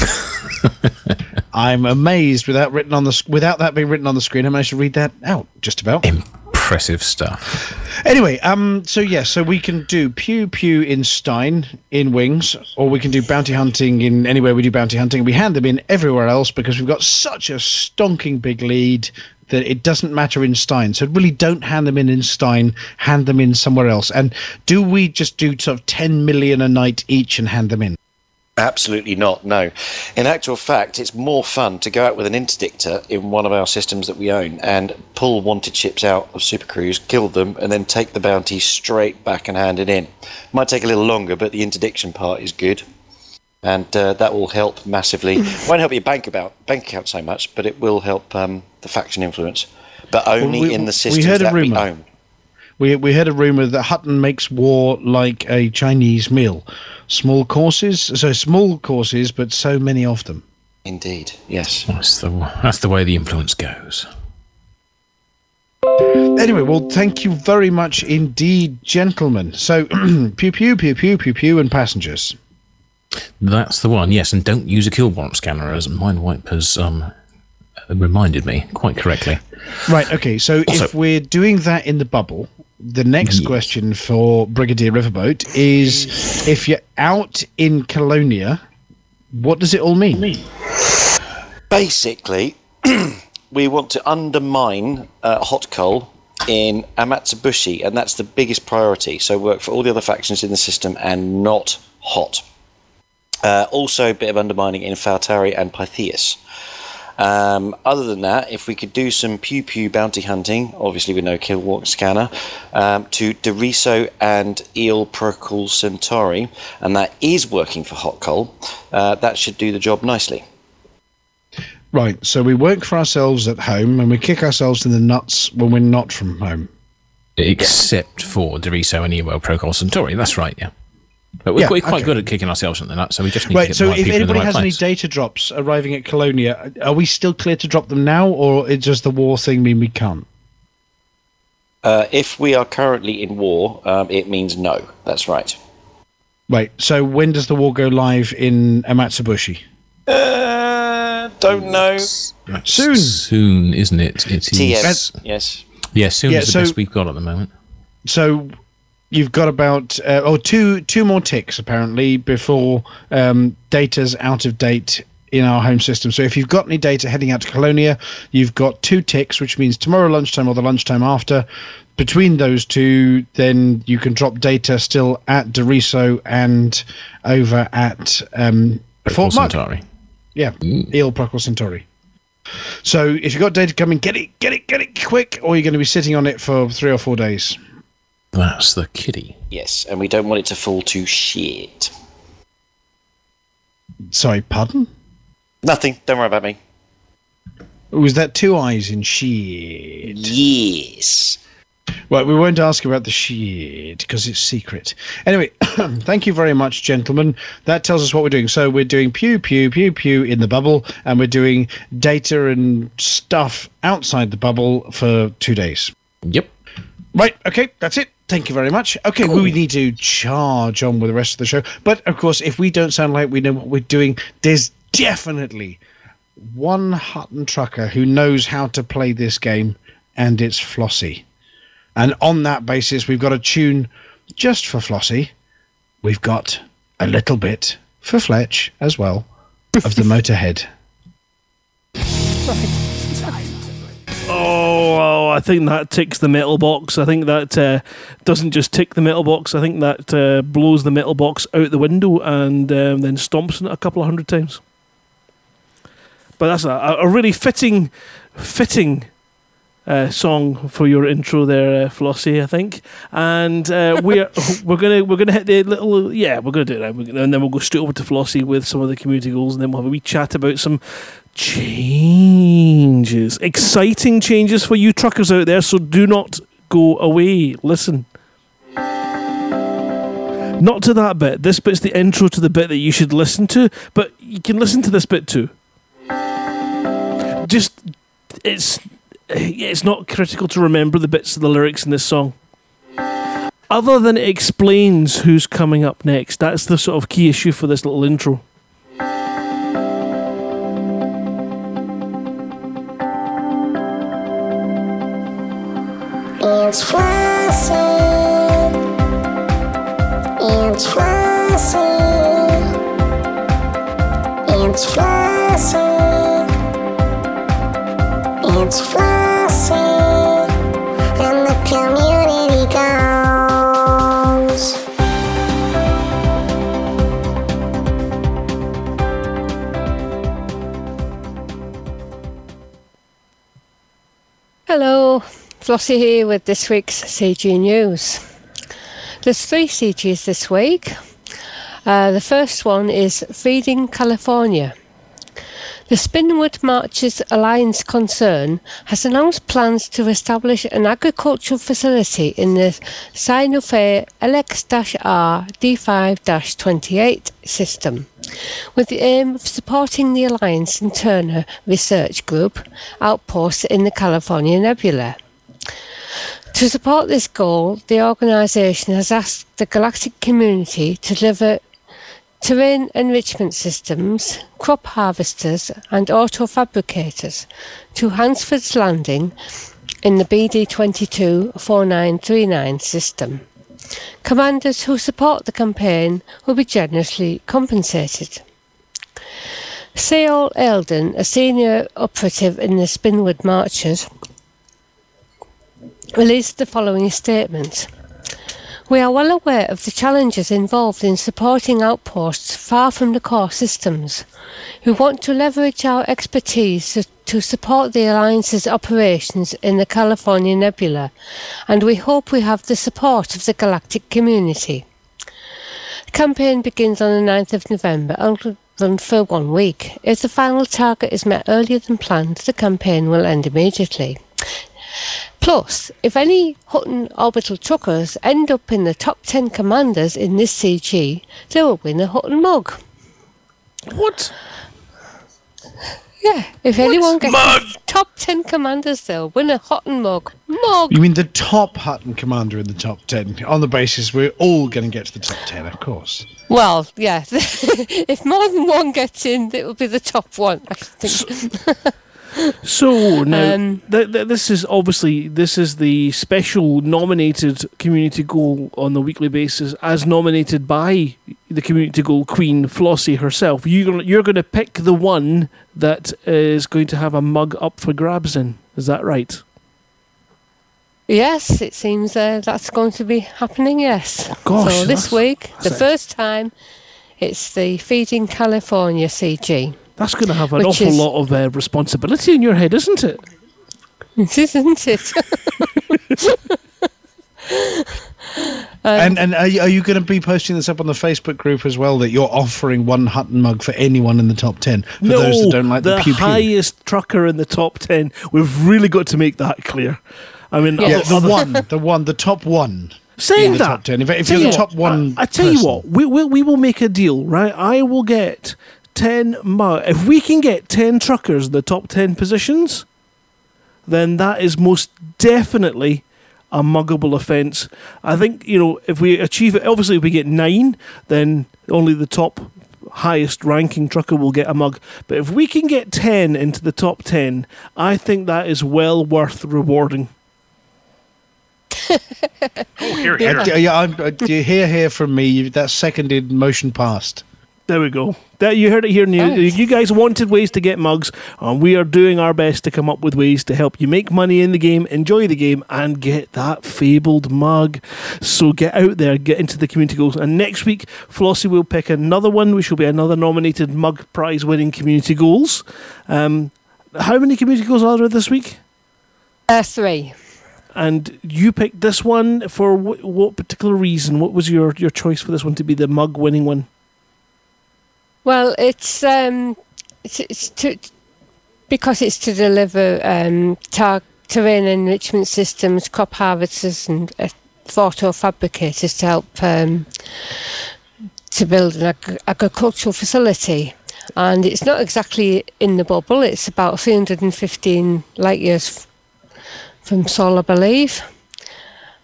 I'm amazed without written on the without that being written on the screen. I managed to read that out just about. Impressive stuff. Anyway, um, so yeah, so we can do pew pew in Stein in wings, or we can do bounty hunting in anywhere we do bounty hunting. We hand them in everywhere else because we've got such a stonking big lead that it doesn't matter in Stein. So really, don't hand them in in Stein. Hand them in somewhere else. And do we just do sort of ten million a night each and hand them in? Absolutely not. No. In actual fact, it's more fun to go out with an interdictor in one of our systems that we own and pull wanted ships out of Super Cruise, kill them, and then take the bounty straight back and hand it in. Might take a little longer, but the interdiction part is good. And uh, that will help massively. Won't help your bank about bank account so much, but it will help um, the faction influence. But only we- in we the systems heard a that we rumour. own. We we heard a rumor that Hutton makes war like a Chinese meal, small courses, so small courses, but so many of them. Indeed, yes. That's the that's the way the influence goes. Anyway, well, thank you very much indeed, gentlemen. So, pew pew pew pew pew pew, and passengers. That's the one, yes. And don't use a kill warrant scanner, as Mindwipe has um, reminded me quite correctly. Right. Okay. So, Also- if we're doing that in the bubble, the next Yes. question for Brigadier Riverboat is: If you're out in Colonia, what does it all mean? Basically, we want to undermine uh, hot coal in Amatsuboshi, and that's the biggest priority. So work for all the other factions in the system and not hot. Uh, also, a bit of undermining in Faltari and Pythias. Um, other than that, if we could do some pew pew bounty hunting, obviously with no kill warrant scanner, um, to Deriso and Eel Procol Centauri, and that is working for hot coal, uh, that should do the job nicely. Right. So we work for ourselves at home, and we kick ourselves in the nuts when we're not from home. Except for Deriso and Eel Procol Centauri. That's right, yeah. But we're, Yeah, quite, quite okay. good at kicking ourselves in the nuts, so we just need to Right. get So the right if people in the anybody right has any data drops arriving at Colonia, are we still clear to drop them now, or does the war thing mean we can't? Uh, if we are currently in war, um, it means no. That's right. Right. So when does the war go live in Amatsuboshi? Uh, don't know. Soon. Soon, isn't it? It is. TS. Yes. Yeah, soon Yeah, is the so- best we've got at the moment. So you've got about uh, oh two two more ticks apparently before um, data's out of date in our home system. So if you've got any data heading out to Colonia, you've got two ticks, which means tomorrow lunchtime or the lunchtime after. Between those two, then you can drop data still at Deriso and over at um, Fort Mud. Centauri. Yeah, Eel Procol Centauri. So if you've got data coming, get it, get it, get it quick, or you're going to be sitting on it for three or four days. That's the kitty. Yes, and we don't want it to fall to shit. Sorry, pardon? Nothing. Don't worry about me. Was that two eyes in shit? Yes. Well, we won't ask about the shit because it's secret. Anyway, thank you very much, gentlemen. That tells us what we're doing. So we're doing pew, pew, pew, pew in the bubble, and we're doing data and stuff outside the bubble for two days. Yep. Right. Okay. That's it. Thank you very much. Okay. We need to charge on with the rest of the show. But of course, if we don't sound like we know what we're doing, there's definitely one Hutton trucker who knows how to play this game, and it's Flossie. And on that basis, we've got a tune just for Flossie. We've got a little bit for Fletch as well of the Motorhead. Oh, I think that ticks the metal box. I think that uh, doesn't just tick the metal box. I think that uh, blows the metal box out the window and um, then stomps it a couple of hundred times. But that's a, a really fitting, fitting uh, song for your intro there, uh, Flossie. I think, and uh, we're we're gonna we're gonna hit the little yeah we're gonna do it now. And then we'll go straight over to Flossie with some of the community goals, and then we'll have a wee chat about some changes, exciting changes for you truckers out there. So do not go away. Listen. Not to that bit. This bit's the intro to the bit that you should listen to, but you can listen to this bit too. Just, it's, it's not critical to remember the bits of the lyrics in this song. Other than it explains who's coming up next. That's the sort of key issue for this little intro. It's Flossie. It's Flossie. It's Flossie. It's Flossie. Flossie here with this week's CG News. There's three CGs this week. Uh, the first one is Feeding California. The Spinward Marches Alliance concern has announced plans to establish an agricultural facility in the Sinophere LX-R D5-28 system with the aim of supporting the Alliance and Turner Research Group outposts in the California Nebula. To support this goal, the organisation has asked the galactic community to deliver terrain enrichment systems, crop harvesters, and auto fabricators to Hansford's Landing in the BD22 4939 system. Commanders who support the campaign will be generously compensated. Seol Eldon, a senior operative in the Spinward Marchers, released the following statement. We are well aware of the challenges involved in supporting outposts far from the core systems. We want to leverage our expertise to, support the Alliance's operations in the California Nebula, and we hope we have the support of the galactic community. The campaign begins on the 9th of November and run for one week. If the final target is met earlier than planned, the campaign will end immediately. Plus, if any Hutton orbital truckers end up in the top 10 commanders in this CG, they will win a Hutton mug. What? Yeah, if anyone gets the top 10 commanders, they'll win a Hutton mug. Mug! You mean the top Hutton commander in the top 10? On the basis we're all going to get to the top 10, of course. Well, yeah, if more than one gets in, it will be the top one, I think. So now, Um, th- th- this is obviously this is the special nominated community goal on the weekly basis, as nominated by the community goal queen Flossie herself. You're gonna, you're going to pick the one that is going to have a mug up for grabs. In is that right? Yes, it seems uh, that's going to be happening, yes. gosh, so this week, the first time, it's the Feeding California CG. That's going to have an Which awful is- lot of uh, responsibility in your head, isn't it? it? Isn't it? and and are you, are you going to be posting this up on the Facebook group as well that you're offering one Hutton mug for anyone in the top 10 for no, those that don't like the, the pew pew? highest trucker in the top ten. We've really got to make that clear. I mean, Yeah, other- the other- one, the one, the top one. Saying that, If, if tell you're you the what, top one, I, I tell you what, we, we we will make a deal, right? I will get ten mug. If we can get ten truckers in the top ten positions, then that is most definitely a muggable offence. I think you know if we achieve it. Obviously, if we get nine, then only the top highest ranking trucker will get a mug. But if we can get ten into the top ten, I think that is well worth rewarding. Oh, here, Yeah. Yeah, yeah, I'm, uh, you hear here from me. That's seconded, motion passed. There we go. That you heard it here. New. Thanks. You guys wanted ways to get mugs, and we are doing our best to come up with ways to help you make money in the game, enjoy the game, and get that fabled mug. So get out there, get into the community goals, and next week Flossie will pick another one, which will be another nominated mug prize winning community goals. Um, how many community goals are there this week? uh, three. And you picked this one for wh- what particular reason? What was your, your choice for this one to be the mug winning one? Well, it's um, to because it's to deliver um, tar- terrain enrichment systems, crop harvesters, and uh, auto fabricators to help um, to build an ag- agricultural facility. And it's not exactly in the bubble. It's about 315 light years f- from Sol, I believe.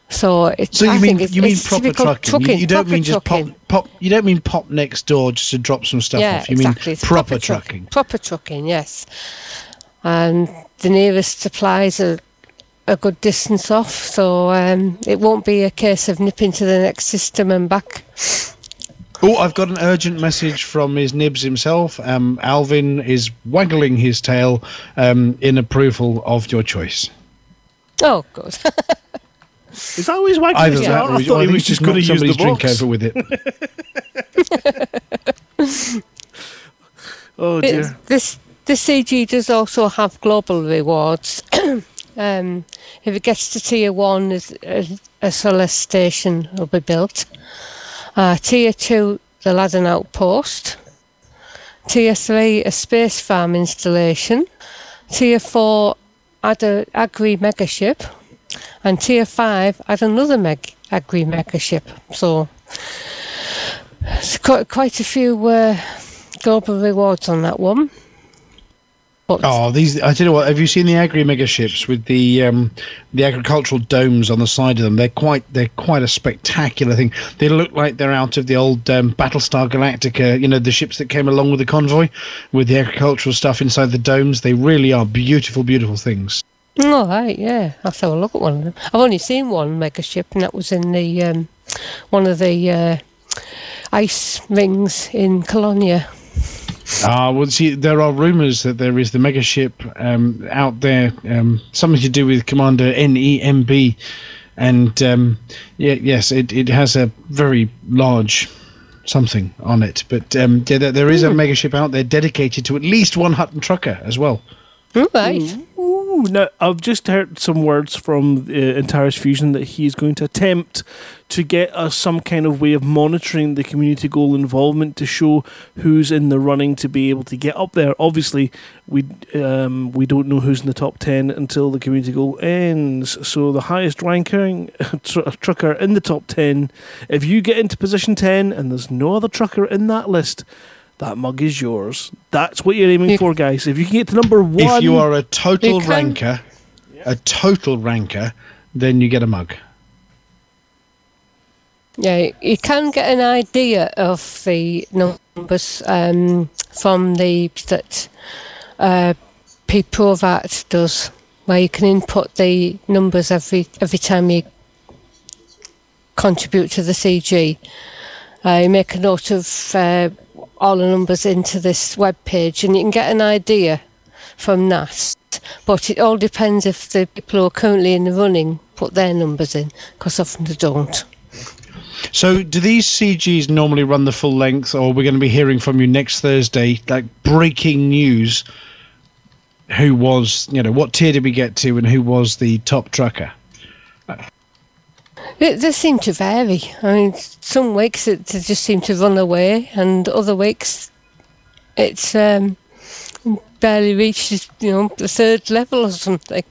So it's. So you I mean it's, you mean proper called trucking? You, you don't proper mean just trucking. pop pop. You don't mean pop next door just to drop some stuff yeah, off. You exactly. mean It's proper, truck- trucking. Proper trucking, yes. And the nearest supplies are a good distance off, so um, it won't be a case of nipping to the next system and back. Oh, I've got an urgent message from his nibs himself. Um, Alvin is waggling his tail um, in approval of your choice. Oh, good. Is that always wagging Either his that, tail? I thought I he was just going to use the somebody's drink over with it. Oh It- dear. this this CG does also have global rewards. um, if it gets to tier one, a, a solar station will be built. Uh, tier two, the Laden outpost. Tier three, a space farm installation. Tier four, add a agri megaship. And tier five, had another meg- agri megaship. So it's quite, quite a few uh, global rewards on that one. But Oh, these! I tell you what. Have you seen the agri mega ships with the um, the agricultural domes on the side of them? They're quite they're quite a spectacular thing. They look like they're out of the old um, Battlestar Galactica. You know, the ships that came along with the convoy, with the agricultural stuff inside the domes. They really are beautiful, beautiful things. All right, yeah, I'll have a look at one of them. I've only seen one mega ship, and that was in the um, one of the uh, ice rings in Colonia. Ah, well, see, there are rumours that there is the mega ship um, out there, um, something to do with Commander NEMB, and um, yeah, yes, it, it has a very large something on it. But um, yeah, there, there is a mega ship out there dedicated to at least one Hutton trucker as well. All right. Ooh, now I've just heard some words from uh, Antares Fusion that he's going to attempt to get us some kind of way of monitoring the community goal involvement to show who's in the running to be able to get up there. Obviously, we um, we don't know who's in the top ten until the community goal ends. So the highest ranking tr- trucker in the top ten, if you get into position ten and there's no other trucker in that list. That mug is yours. That's what you're aiming You- for, guys. If you can get to number one, If you are a total You can- ranker, a total ranker, then you get a mug. Yeah, you can get an idea of the numbers um, from the that uh, PProVat does, where you can input the numbers every every time you contribute to the CG. Uh, you make a note of uh, all the numbers into this web page, and you can get an idea from that. But it all depends if the people who are currently in the running put their numbers in, because often they don't. So, do these CGs normally run the full length, or we're going to be hearing from you next Thursday, like breaking news? Who was, you know, what tier did we get to, and who was the top trucker? They, they seem to vary. I mean, some weeks it, just seem to run away, and other weeks it's um, barely reaches, you know, the third level or something.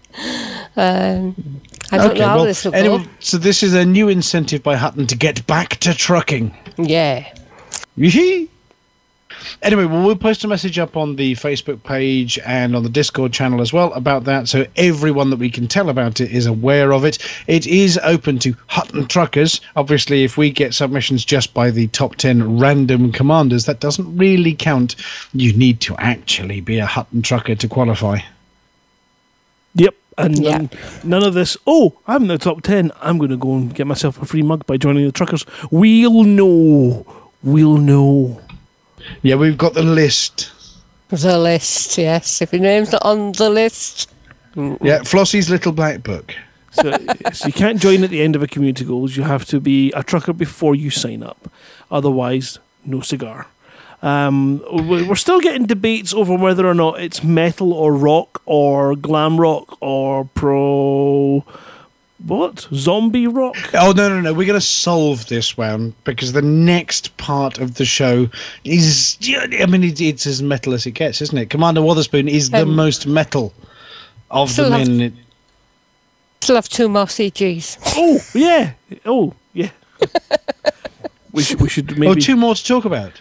Um, I don't know how well, this will anyway, go. so this is a new incentive by Hutton to get back to trucking. Yeah. Yee-hee. Anyway, well, we'll post a message up on the Facebook page and on the Discord channel as well about that, so everyone that we can tell about it is aware of it. It is open to Hutton truckers. Obviously, if we get submissions just by the top 10 random commanders, that doesn't really count. You need to actually be a Hutton trucker to qualify. Yep. And Yeah. none, none of this, oh, I'm in the top 10. I'm going to go and get myself a free mug by joining the truckers. We'll know. We'll know. Yeah, we've got the list. The list, yes. If your name's not on the list, Yeah, Flossie's little black book. So, so you can't join at the end of a community goals. You have to be a trucker before you sign up. Otherwise, no cigar. Um, we're still getting debates over whether or not it's metal or rock or glam rock or pro. What? Zombie rock? Oh no no no! We're going to solve this one because the next part of the show is. I mean, it, it's as metal as it gets, isn't it? Commander Wotherspoon is the Um, most metal of the still have- men. It- still have two more CGs. Oh, yeah. Oh, yeah. we should, we should maybe. Oh, two more to talk about.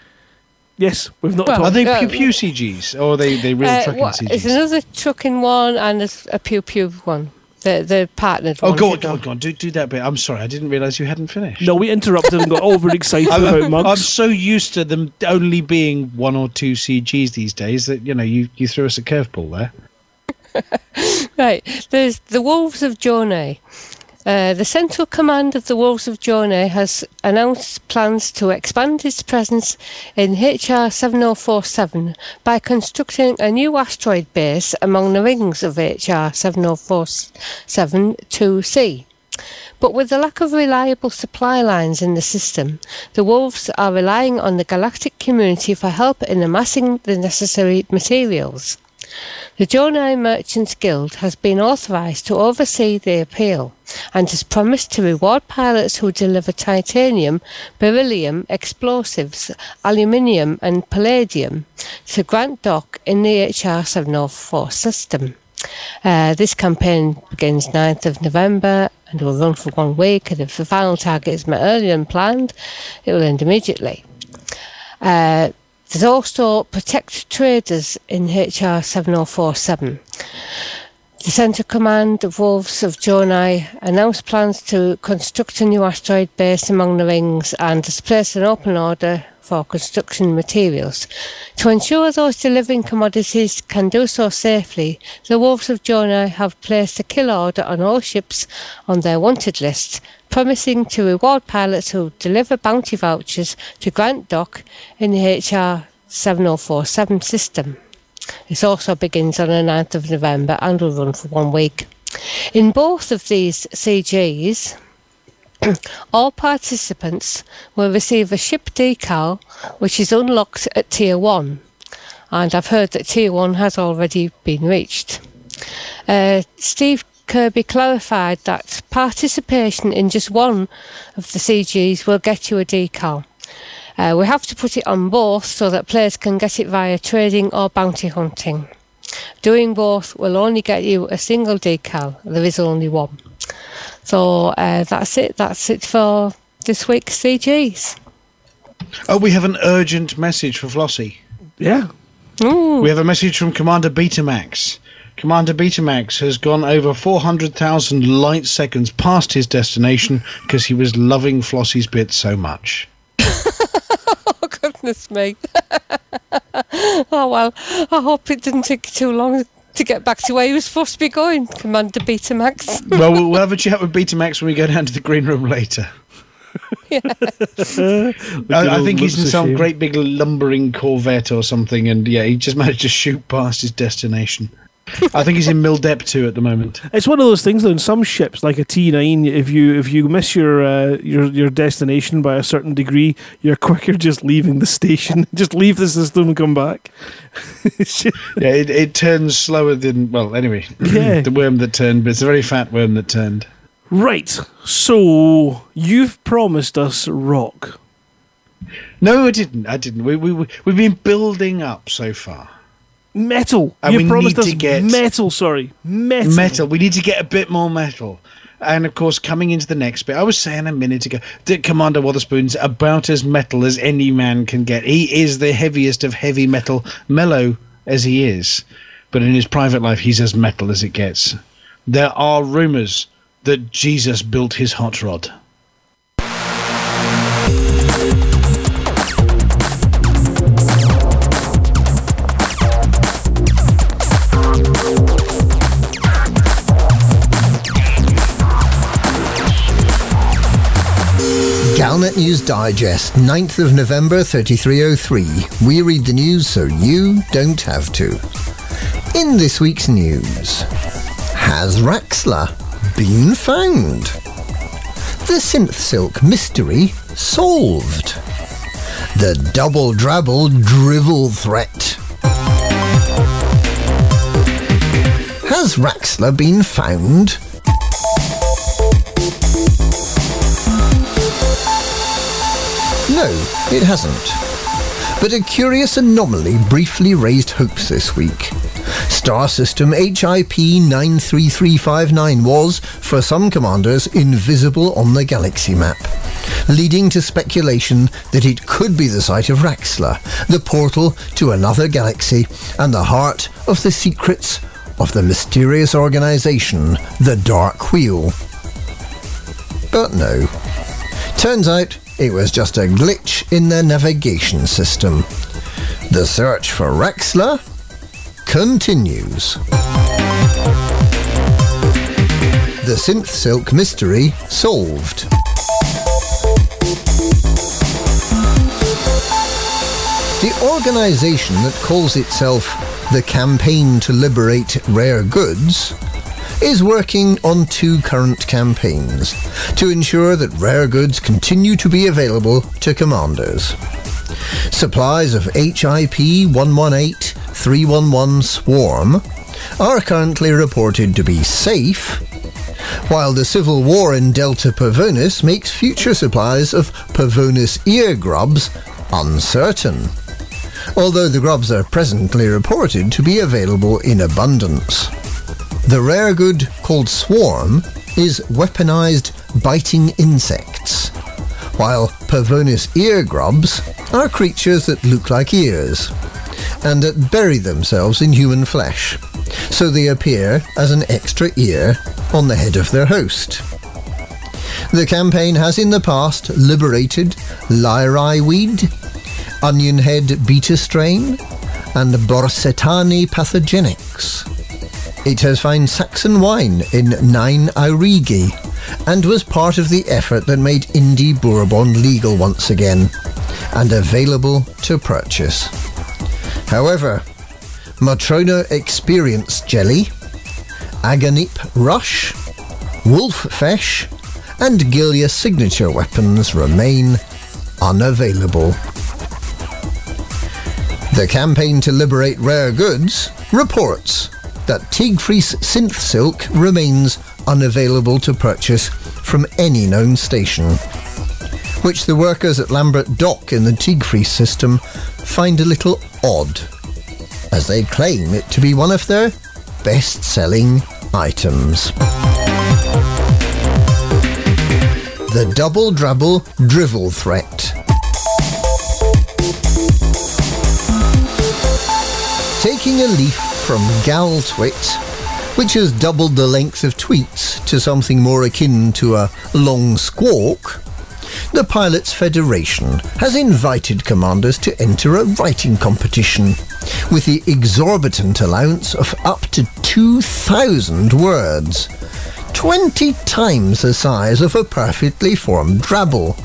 Yes, we've not Well, talked. Are they uh, pew pew CGs or are they they real Uh, trucking what- There's another trucking one and there's a pew pew one. The the partnered Oh, one. go on, go on, go on. Do, do that bit. I'm sorry, I didn't realise you hadn't finished. No, we interrupted and got overexcited I'm, about I'm so used to them only being one or two CGs these days that you know you, you threw us a curveball there. Right. There's the Wolves of Jonai. Uh, the Central Command of the Wolves of Jonai has announced plans to expand its presence in HR 7047 by constructing a new asteroid base among the rings of HR 7047 2C. But with the lack of reliable supply lines in the system, the Wolves are relying on the galactic community for help in amassing the necessary materials. The Jonai Merchants Guild has been authorised to oversee the appeal and has promised to reward pilots who deliver titanium, beryllium, explosives, aluminium, and palladium to Grant Dock in the HR 704 system. Uh, this campaign begins 9th of November and will run for one week, and if the final target is met earlier than planned, it will end immediately. Uh, There's also Protect Traders in HR 7047. The Centre Command of Wolves of Jonai announced plans to construct a new asteroid base among the rings and has placed an open order for construction materials. To ensure those delivering commodities can do so safely, the Wolves of Jonai have placed a kill order on all ships on their wanted list, promising to reward pilots who deliver bounty vouchers to Grant Dock in the HR 7047 system. This also begins on the 9th of November and will run for one week. In both of these CGs, all participants will receive a ship decal which is unlocked at Tier 1. And I've heard that Tier 1 has already been reached. Uh, Steve Kirby clarified that participation in just one of the CGs will get you a decal. Uh, we have to put it on both so that players can get it via trading or bounty hunting. Doing both will only get you a single decal. There is only one. So uh, that's it. That's it for this week's CGs. Oh, we have an urgent message for Flossie. Yeah. We have a message from Commander Betamax. Commander Betamax has gone over 400,000 light seconds past his destination because he was loving Flossie's bit so much. Oh goodness me! oh well, I hope it didn't take too long to get back to where he was supposed to be going, Commander Betamax. well, we'll we'll have a chat with Betamax when we go down to the green room later. I, I think he's in some great big lumbering Corvette or something, and yeah, he just managed to shoot past his destination. I think he's in Mildep 2 at the moment. It's one of those things though. In some ships, like a T nine, if you if you miss your uh, your your destination by a certain degree, you're quicker just leaving the station. just leave the system and come back. Yeah, it, it turns slower than, well, anyway, Yeah. the worm that turned, but it's a very fat worm that turned. right. So you've promised us rock. No, I didn't. I didn't. We, we, we, we've been building up so far. Metal. And you we promised need us to get- metal. Sorry, metal. Metal. We need to get a bit more metal. And of course, coming into the next bit, I was saying a minute ago that Commander Wotherspoon's about as metal as any man can get. He is the heaviest of heavy metal, mellow as he is. But in his private life, he's as metal as it gets. There are rumors that Jesus built his hot rod. News Digest, 9th of November 3303. We read the news so you don't have to. In this week's news, has Raxxla been found? The Synth Silk mystery solved. The double drabble drivel threat. Has Raxxla been found? No, it hasn't. But a curious anomaly briefly raised hopes this week. Star System HIP 93359 was, for some commanders, invisible on the galaxy map, leading to speculation that it could be the site of Raxxla, the portal to another galaxy and the heart of the secrets of the mysterious organization, the Dark Wheel. But no. Turns out it was just a glitch in their navigation system. The search for Raxxla continues. The Synth Silk mystery solved. The organization that calls itself the Campaign to Liberate Rare Goods is working on two current campaigns to ensure that rare goods continue to be available to commanders. Supplies of HIP 118 311 Swarm are currently reported to be safe, while the civil war in Delta Pavonis makes future supplies of Pavonis ear grubs uncertain, although the grubs are presently reported to be available in abundance. The rare good called Swarm is weaponized biting insects, while Pavonis ear grubs are creatures that look like ears and that bury themselves in human flesh, so they appear as an extra ear on the head of their host. The campaign has in the past liberated Lyrae Weed, onion head beta strain, and Borsetani pathogenics. It has found Saxon wine in 9 Aurigae and was part of the effort that made Indi Bourbon legal once again and available to purchase. However, Motrona Experience Jelly, Aganippe Rush, Wolf Fesh, and Gilya signature weapons remain unavailable. The campaign to liberate rare goods reports that Tiegfries synth silk remains unavailable to purchase from any known station, which the workers at Lambert Dock in the Tiegfries system find a little odd, as they claim it to be one of their best-selling items. The Double Drabble Drivel Threat. Taking a leaf from GalTwit, which has doubled the length of tweets to something more akin to a long squawk, the Pilots Federation has invited commanders to enter a writing competition with the exorbitant allowance of up to 2,000 words, 20 times the size of a perfectly formed drabble.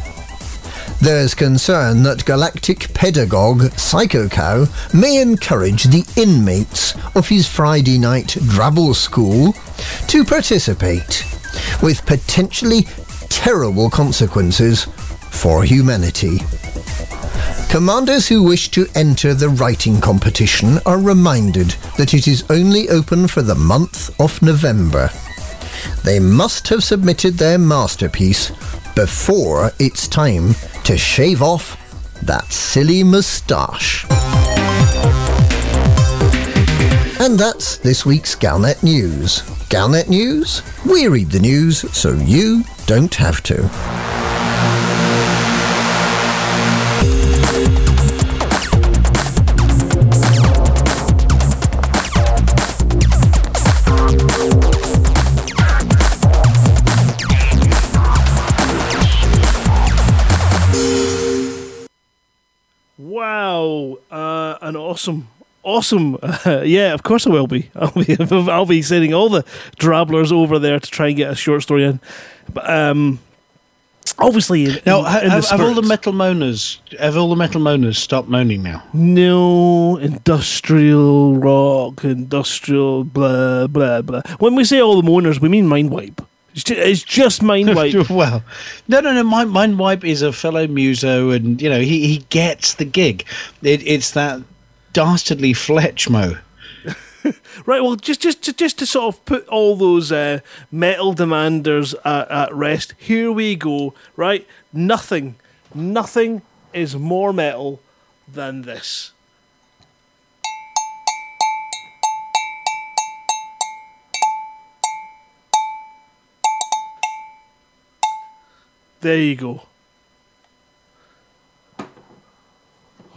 There's concern that galactic pedagogue Psycho Cow may encourage the inmates of his Friday night Drabble School to participate, with potentially terrible consequences for humanity. Commanders who wish to enter the writing competition are reminded that it is only open for the month of November. They must have submitted their masterpiece before it's time to shave off that silly moustache. And that's this week's Galnet News. Galnet News? We read the news so you don't have to. An awesome, awesome. Uh, yeah, of course I will be. I'll be. I'll be sending all the drabblers over there to try and get a short story in. But um, obviously, in, Now, in- ha- in the have, have all the metal moaners, have all the metal moaners stopped moaning now? No, industrial rock, industrial blah blah blah. When we say all the moaners, we mean mind wipe. It's just, it's mind wipe. well, no, no, no. Mind, Mind Wipe is a fellow muso, and you know he, he gets the gig. It, it's that dastardly Fletchmo. Right. Well, just just to, just to sort of put all those uh, metal demanders at, at rest. Here we go. Right. Nothing, nothing is more metal than this. There you go.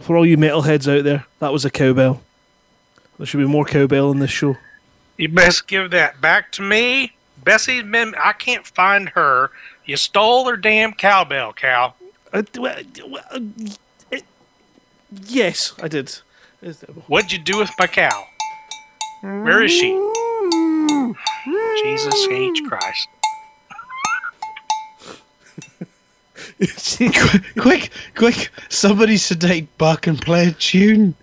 For all you metalheads out there, that was a cowbell. There should be more cowbell in this show. You best give that back to me. Bessie's been. I can't find her. You stole her damn cowbell, Cal. Uh, uh, yes, I did. What'd you do with my cow? Where is she? Jesus H. Christ. quick, quick! quick! Somebody sedate Buck and play a tune.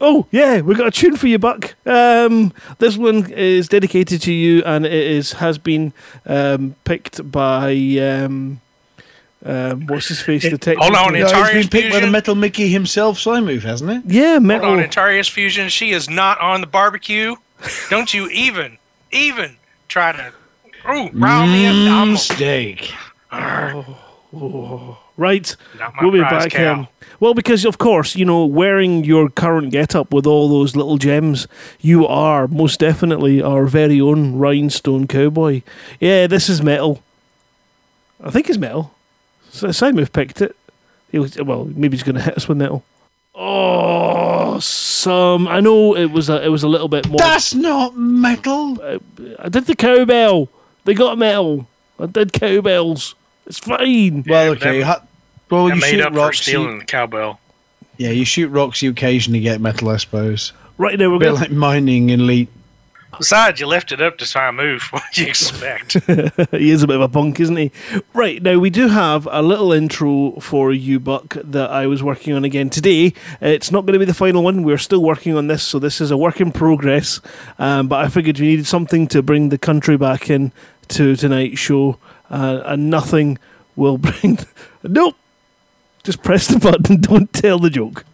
Oh yeah, we got a tune for you, Buck. Um, this one is dedicated to you, and it is has been um, picked by um, um, what's his face? The tech. Hold on, No, it's Antares been picked by the Metal Mickey himself, Slimove, hasn't it? Yeah, Hold metal. on, Antares Fusion. She is not on the barbecue. Don't you even, even try to. Ooh, rile me up. I'm Mistake. Right, Not my we'll be back. cow. Um, well, because of course, you know, wearing your current get-up with all those little gems, you are most definitely our very own rhinestone cowboy. Yeah, this is metal. I think it's metal. So Simon picked it. He was well, maybe he's going to hit us with metal. Oh, some. I know it was a it was a little bit more. That's not metal. I did the cowbell. They got metal. I did cowbells. It's fine. Well, Yeah, okay. that- hu- well, I you made shoot up for rocks. stealing You, the cowbell. yeah, you shoot rocks. You occasionally get metal, I suppose. Right now we're A bit going. like mining in Elite. Besides, you left it up to try and move. What do you expect? he is a bit of a punk, isn't he? Right, now we do have a little intro for you, Buck, that I was working on again today. It's not going to be the final one. We're still working on this, so this is a work in progress. Um, but I figured we needed something to bring the country back in to tonight's show, uh, and nothing will bring. nope! Just press the button, don't tell the joke.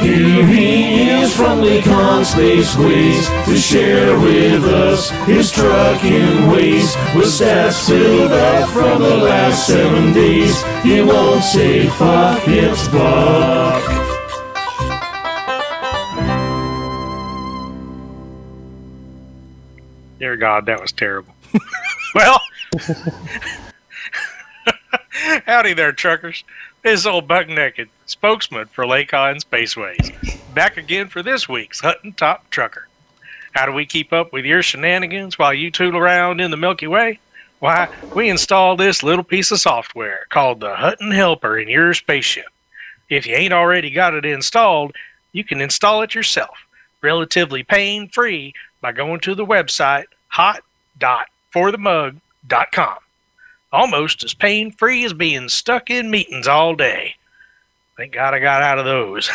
Here he is from the Lakon Spaceways to share with us his trucking ways. With stats filled up from the last seven days, he won't say fuck, it's Buck. Dear God, that was terrible. well, howdy there, truckers. This is old Buck Naked, spokesman for Lakon Spaceways, back again for this week's Hutton Top Trucker. How do we keep up with your shenanigans while you tool around in the Milky Way? Why, we installed this little piece of software called the Hutton Helper in your spaceship. If you ain't already got it installed, you can install it yourself, relatively pain free, by going to the website hot.forthemug.com. Almost as pain free as being stuck in meetings all day. Thank God I got out of those.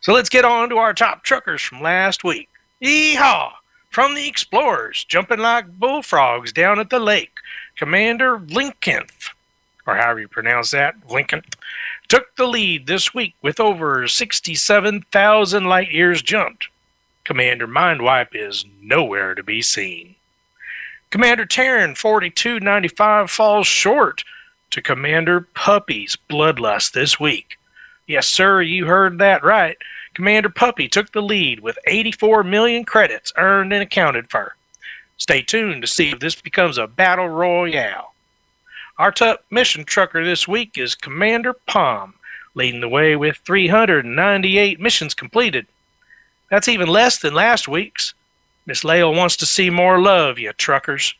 So let's get on to our top truckers from last week. Yeehaw! From the Explorers, jumping like bullfrogs down at the lake, Commander Lincoln, or however you pronounce that, Lincoln, took the lead this week with over 67,000 light years jumped. Commander Mindwipe is nowhere to be seen. Commander Taran 4295 falls short to Commander Puppy's Bloodlust this week. Yes, sir, you heard that right. Commander Puppy took the lead with 84 million credits earned and accounted for. Stay tuned to see if this becomes a battle royale. Our top mission trucker this week is Commander Palm, leading the way with 398 missions completed. That's even less than last week's. Miss Lael wants to see more love, you truckers.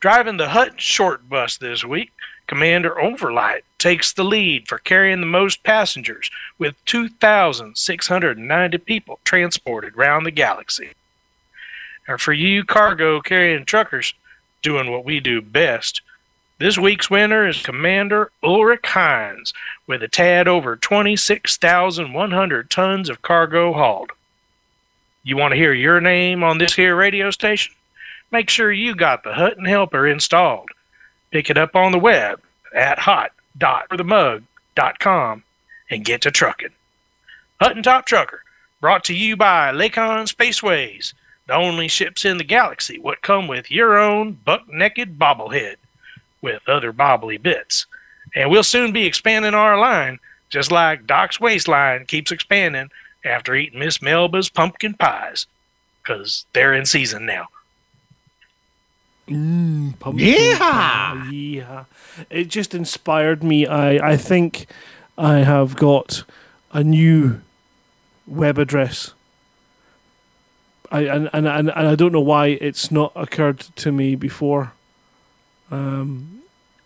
Driving the Hut short bus this week, Commander Overlight takes the lead for carrying the most passengers, with 2,690 people transported round the galaxy. And for you cargo carrying truckers doing what we do best, this week's winner is Commander Ulrich Hines with a tad over 26,100 tons of cargo hauled. You want to hear your name on this here radio station? Make sure you got the Hutton Helper installed. Pick it up on the web at hot.forthemug.com and get to trucking. Hutton Top Trucker, brought to you by Lakon Spaceways, the only ships in the galaxy what come with your own buck naked bobblehead with other bobbly bits. And we'll soon be expanding our line, just like Doc's waistline keeps expanding after eating Miss Melba's pumpkin pies because they're in season now. Pumpkin Yeah. pie, yeah. It just inspired me. I, I think I have got a new web address. I and, and, and, and I don't know why it's not occurred to me before. Um,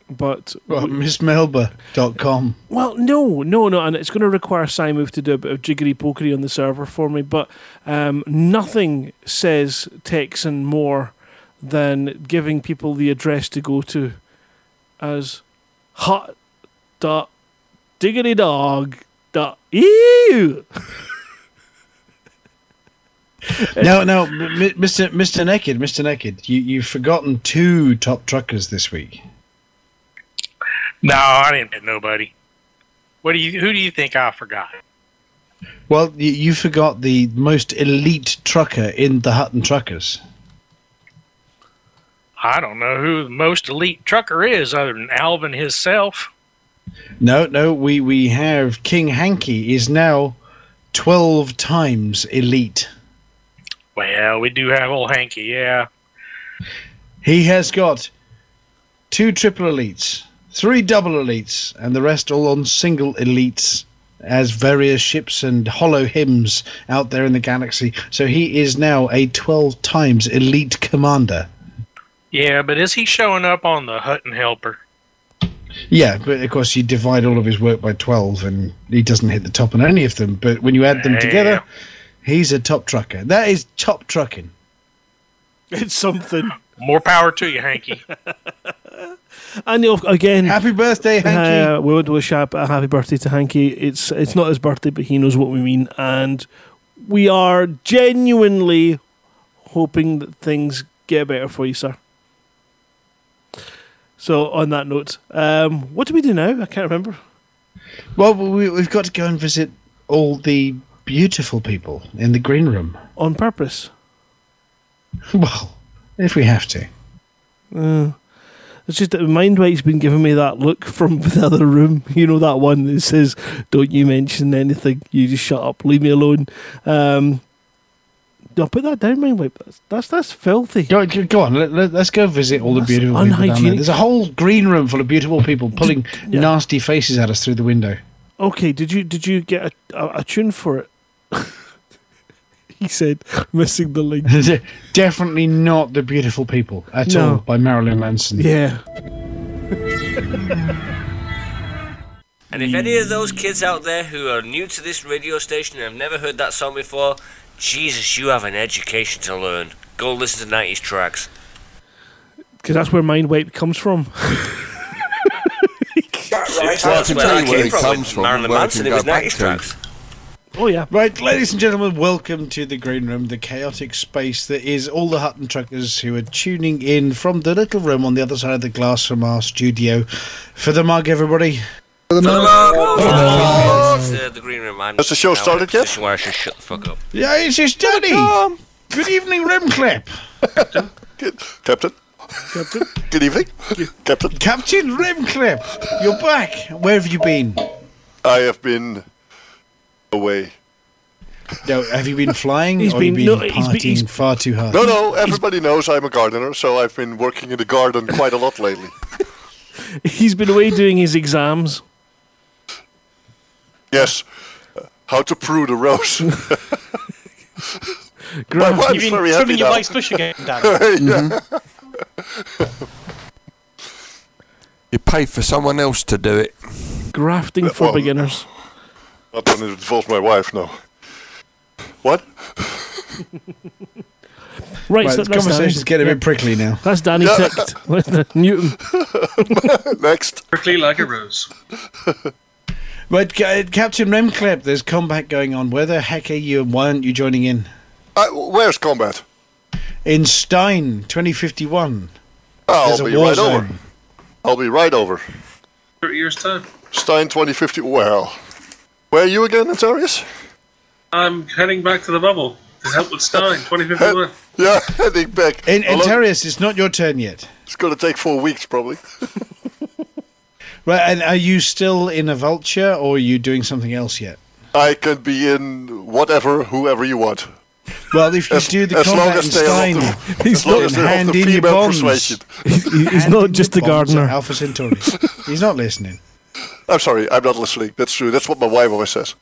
but Well, MissMelba.com. well, no, no, no, and it's going to require Simon to do a bit of jiggery pokery on the server for me. But um, nothing says Texan more than giving people the address to go to as hot dot diggity dog dot ew. No, no, Mr. Mr. Naked, Mr. Naked, you, you've forgotten two top truckers this week. No, I didn't hit nobody. What do you? Who do you think I forgot? Well, you, you forgot the most elite trucker in the Hutton Truckers. I don't know who the most elite trucker is, other than Alvin himself. No, no, we, we have King Hanky is now 12 times elite. Well, we do have old Hanky, yeah. He has got two triple elites, three double elites, and the rest all on single elites as various ships and hollow hymns out there in the galaxy. So he is now a 12 times elite commander. Yeah, but is he showing up on the Hutton Helper? Yeah, but of course you divide all of his work by 12 and he doesn't hit the top on any of them. But when you add them together, he's a top trucker. That is top trucking. It's something. More power to you, Hanky. And you know, again, Happy birthday, Hanky. Uh, we want to wish a a happy birthday to Hanky. It's it's not his birthday, but he knows what we mean, and we are genuinely hoping that things get better for you, sir. So, on that note, um, what do we do now? I can't remember. Well, we, we've got to go and visit all the beautiful people in the green room. On purpose. Well, if we have to. Uh, it's just that Mindwipe's been giving me that look from the other room. You know that one that says, "Don't you mention anything. You just shut up. Leave me alone." Um, no, put that down, Mindway. That's that's, that's filthy. Go, go on, let, us go visit all the That's beautiful people down there. There's a whole green room full of beautiful people pulling Yeah. nasty faces at us through the window. Okay, did you did you get a, a, a tune for it? he said, missing the link. Definitely not the beautiful people at No. all by Marilyn Manson. Yeah. And if any of those kids out there who are new to this radio station and have never heard that song before, Jesus, you have an education to learn. Go listen to 90s tracks. Because that's where Mind Wipe comes from. That's Well, I can where tell you where came it from. comes from Marilyn and where it Manson, it was go back 90s to. tracks. Oh, yeah. Right, ladies and gentlemen, welcome to the green room, the chaotic space that is all the Hutton truckers who are tuning in from the little room on the other side of the glass from our studio. For the mug, everybody. For It's uh, the green room. I'm Has the show now in a started yet? position Where I should shut the fuck up. Yeah, it's just Danny. Good evening, Rimclip. Good. Captain. Captain. Good evening, Captain. Captain Rimclip, you're back. Where have you been? I have been away. No, have you been flying He's or been- have you no, been he's been- he's- far too hard? No, no, everybody knows I'm a gardener, so I've been working in the garden quite a lot lately. He's been away doing his exams. Yes. Uh, How to prune a rose. My wife's You've been very trimming happy your now. wife's bush again, Dan. yeah. You pay for someone else to do it. grafting for Well- beginners. Not when it involves my wife, no. What? Right, Right, so the that's conversation's Danny. getting a bit prickly now. That's Danny Yeah. ticked. Newton. Next. Prickly like a rose. Right, Ca- Captain Remclip, there's combat going on. Where the heck are you and why aren't you joining in? Uh, where's combat? In Stein, 2051. I'll There's a be war right zone. over. I'll be right over. 30 years' time. Stein 2050. Well, where are you again, Antares? I'm heading back to the bubble to help with Stein, 2051. Yeah, heading back. In, How long- Antares, it's not your turn yet. It's going to take four weeks, probably. Right, and are you still in a vulture or are you doing something else yet? I can be in whatever, whoever you want. Well, if you As- do the as long combat in as they are Stein, of the- he's as long not as hand the in your female bonds. persuasion. He's, he's not just your a gardener. Alpha Centauri. he's not listening. I'm sorry, I'm not listening. That's true. That's what my wife always says.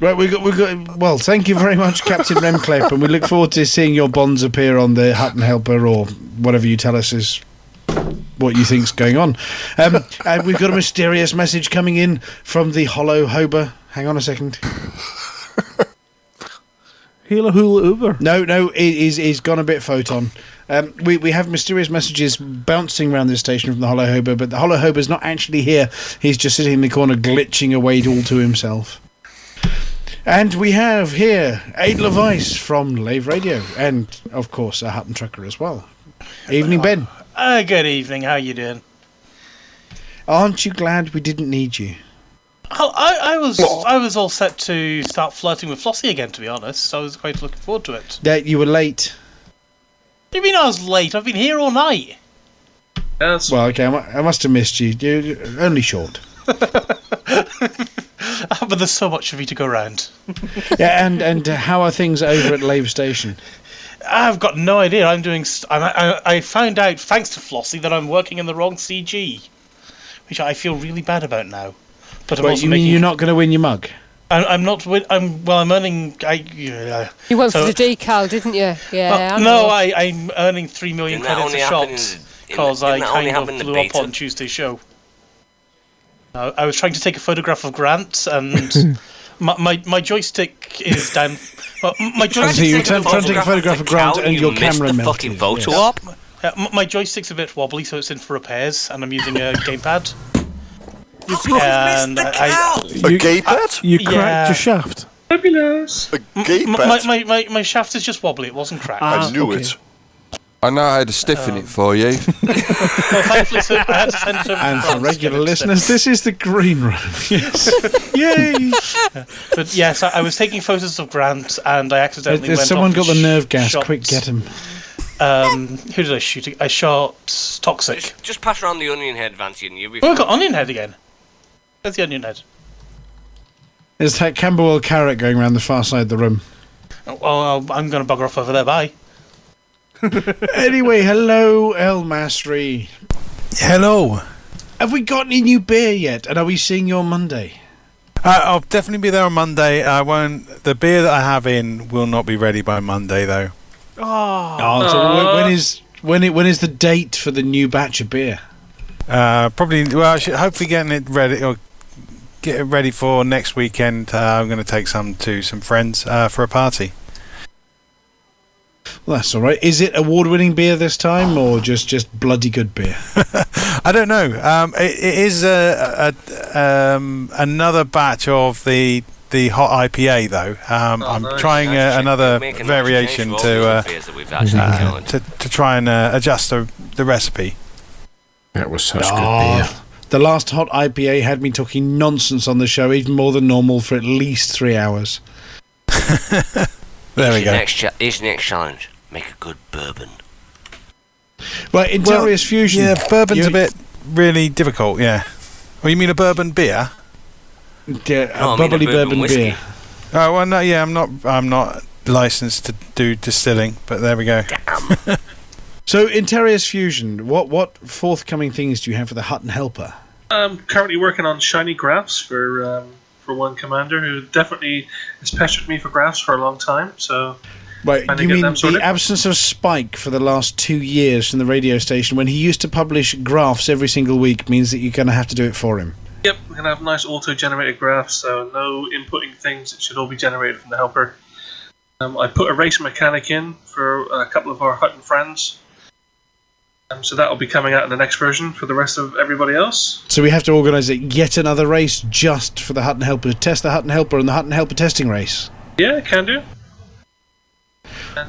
Right, we got, we got. Well, thank you very much, Captain Remclip, and we look forward to seeing your bonds appear on the Hutton Helper or whatever you tell us is what you think's going on. Um, and we've got a mysterious message coming in from the Hollow Hober. Hang on a second. Hula hula Uber. No, no, it is is gone a bit photon. Um, we we have mysterious messages bouncing around this station from the Hollow Hober, but the Hollow Hober's not actually here. He's just sitting in the corner, glitching away all to himself. And we have here Aid Levice from Lave Radio, and of course a Hutton Trucker as well. Evening, Ben. Uh, good evening, how are you doing? Aren't you glad we didn't need you? Oh, I, I was I was all set to start flirting with Flossie again, to be honest. I was quite looking forward to it. That you were late. What do you mean I was late? I've been here all night. Yes. Well, okay, I, must have missed you. You're only short. but there's so much of you to go around. yeah, and and uh, how are things over at Lave Station? I've got no idea. I'm doing. s- I'm, I, I found out thanks to Flossie that I'm working in the wrong CG, which I feel really bad about now. But I'm Wait, also you mean making. you're not going to win your mug? I'm, I'm not. win- I'm well. I'm earning. I. Yeah. You went So- for the decal, didn't you? Yeah. Well, no. I, I'm earning three million Didn't credits a only happen in shot the- in the- because I didn't that only kind of happen in the blew up on Tuesday's show. Uh, I was trying to take a photograph of Grant, and my, my my joystick is down. Well, m- my So joystick. you trying trying to take a photograph of Grant and your camera melted. yes. Uh, m- my joystick's a bit wobbly, so it's in for repairs, and I'm using a gamepad. And I, A gay pad? You cracked Yeah. your shaft. Fabulous. A gay M- my, my, my, my shaft is just wobbly. It wasn't cracked. I knew it. I know how to stiffen it for you. well, thankfully, so I had to send it over to And for regular listeners, this is the green room. Yes. Yay! But yes, I, I was taking photos of Grant, and I accidentally Has went. someone off got the nerve gas? shot- Quick, get him. Um, who did I shoot? I shot Toxic. Just pass around the onion head, Vanty, and you'll be. Oh, I got Onion Head again. There's the Onion Head. There's that Camberwell carrot going around the far side of the room. Oh, well, I'm going to bugger off over there. Bye. Anyway, hello, El Masri. Hello. Have we got any new beer yet? And are we seeing you on Monday? Uh, I'll definitely be there on Monday. I won't. The beer that I have in will not be ready by Monday, though. Oh, so when- when is when it when is the date for the new batch of beer? Uh, probably. Well, I should hopefully getting it ready or get it ready for next weekend. Uh, I'm going to take some to some friends uh, for a party. Well, that's all right. Is it award-winning beer this time, or just just bloody good beer? I don't know. Um, it, it is a, a, um, another batch of the the hot IPA though. Um, I'm nice. trying Nice uh, another Make a nice variation change for all to uh, other beers that we've actually uh, to to try and uh, adjust the the recipe. That was such Oh, The last hot IPA had me talking nonsense on the show, even more than normal, for at least three hours. There Here's we go. Next cha- here's your next challenge. Make a good bourbon. Right, Antares Fusion. Yeah, bourbon's You- a bit really difficult. Yeah. Well, you mean a bourbon beer? Yeah, No, I a mean a bubbly bourbon bourbon, beer. Oh well, no, yeah, I'm not. I'm not licensed to do distilling, but there we go. So, Antares Fusion, what what forthcoming things do you have for the Hutton Helper? I'm currently working on shiny graphs for um, for one commander who definitely has pestered me for graphs for a long time. So Right, you mean the absence of Spike for the last two years from the radio station when he used to publish graphs every single week means that you're going to have to do it for him? Yep, we're gonna have nice auto-generated graphs, so no inputting things. It should all be generated from the helper. Um, I put a race mechanic in for a couple of our Hutton friends, um, so that will be coming out in the next version for the rest of everybody else. So we have to organise it yet another race just for the Hutton Helper to test the Hutton Helper and the Hutton Helper testing race. Yeah, can do.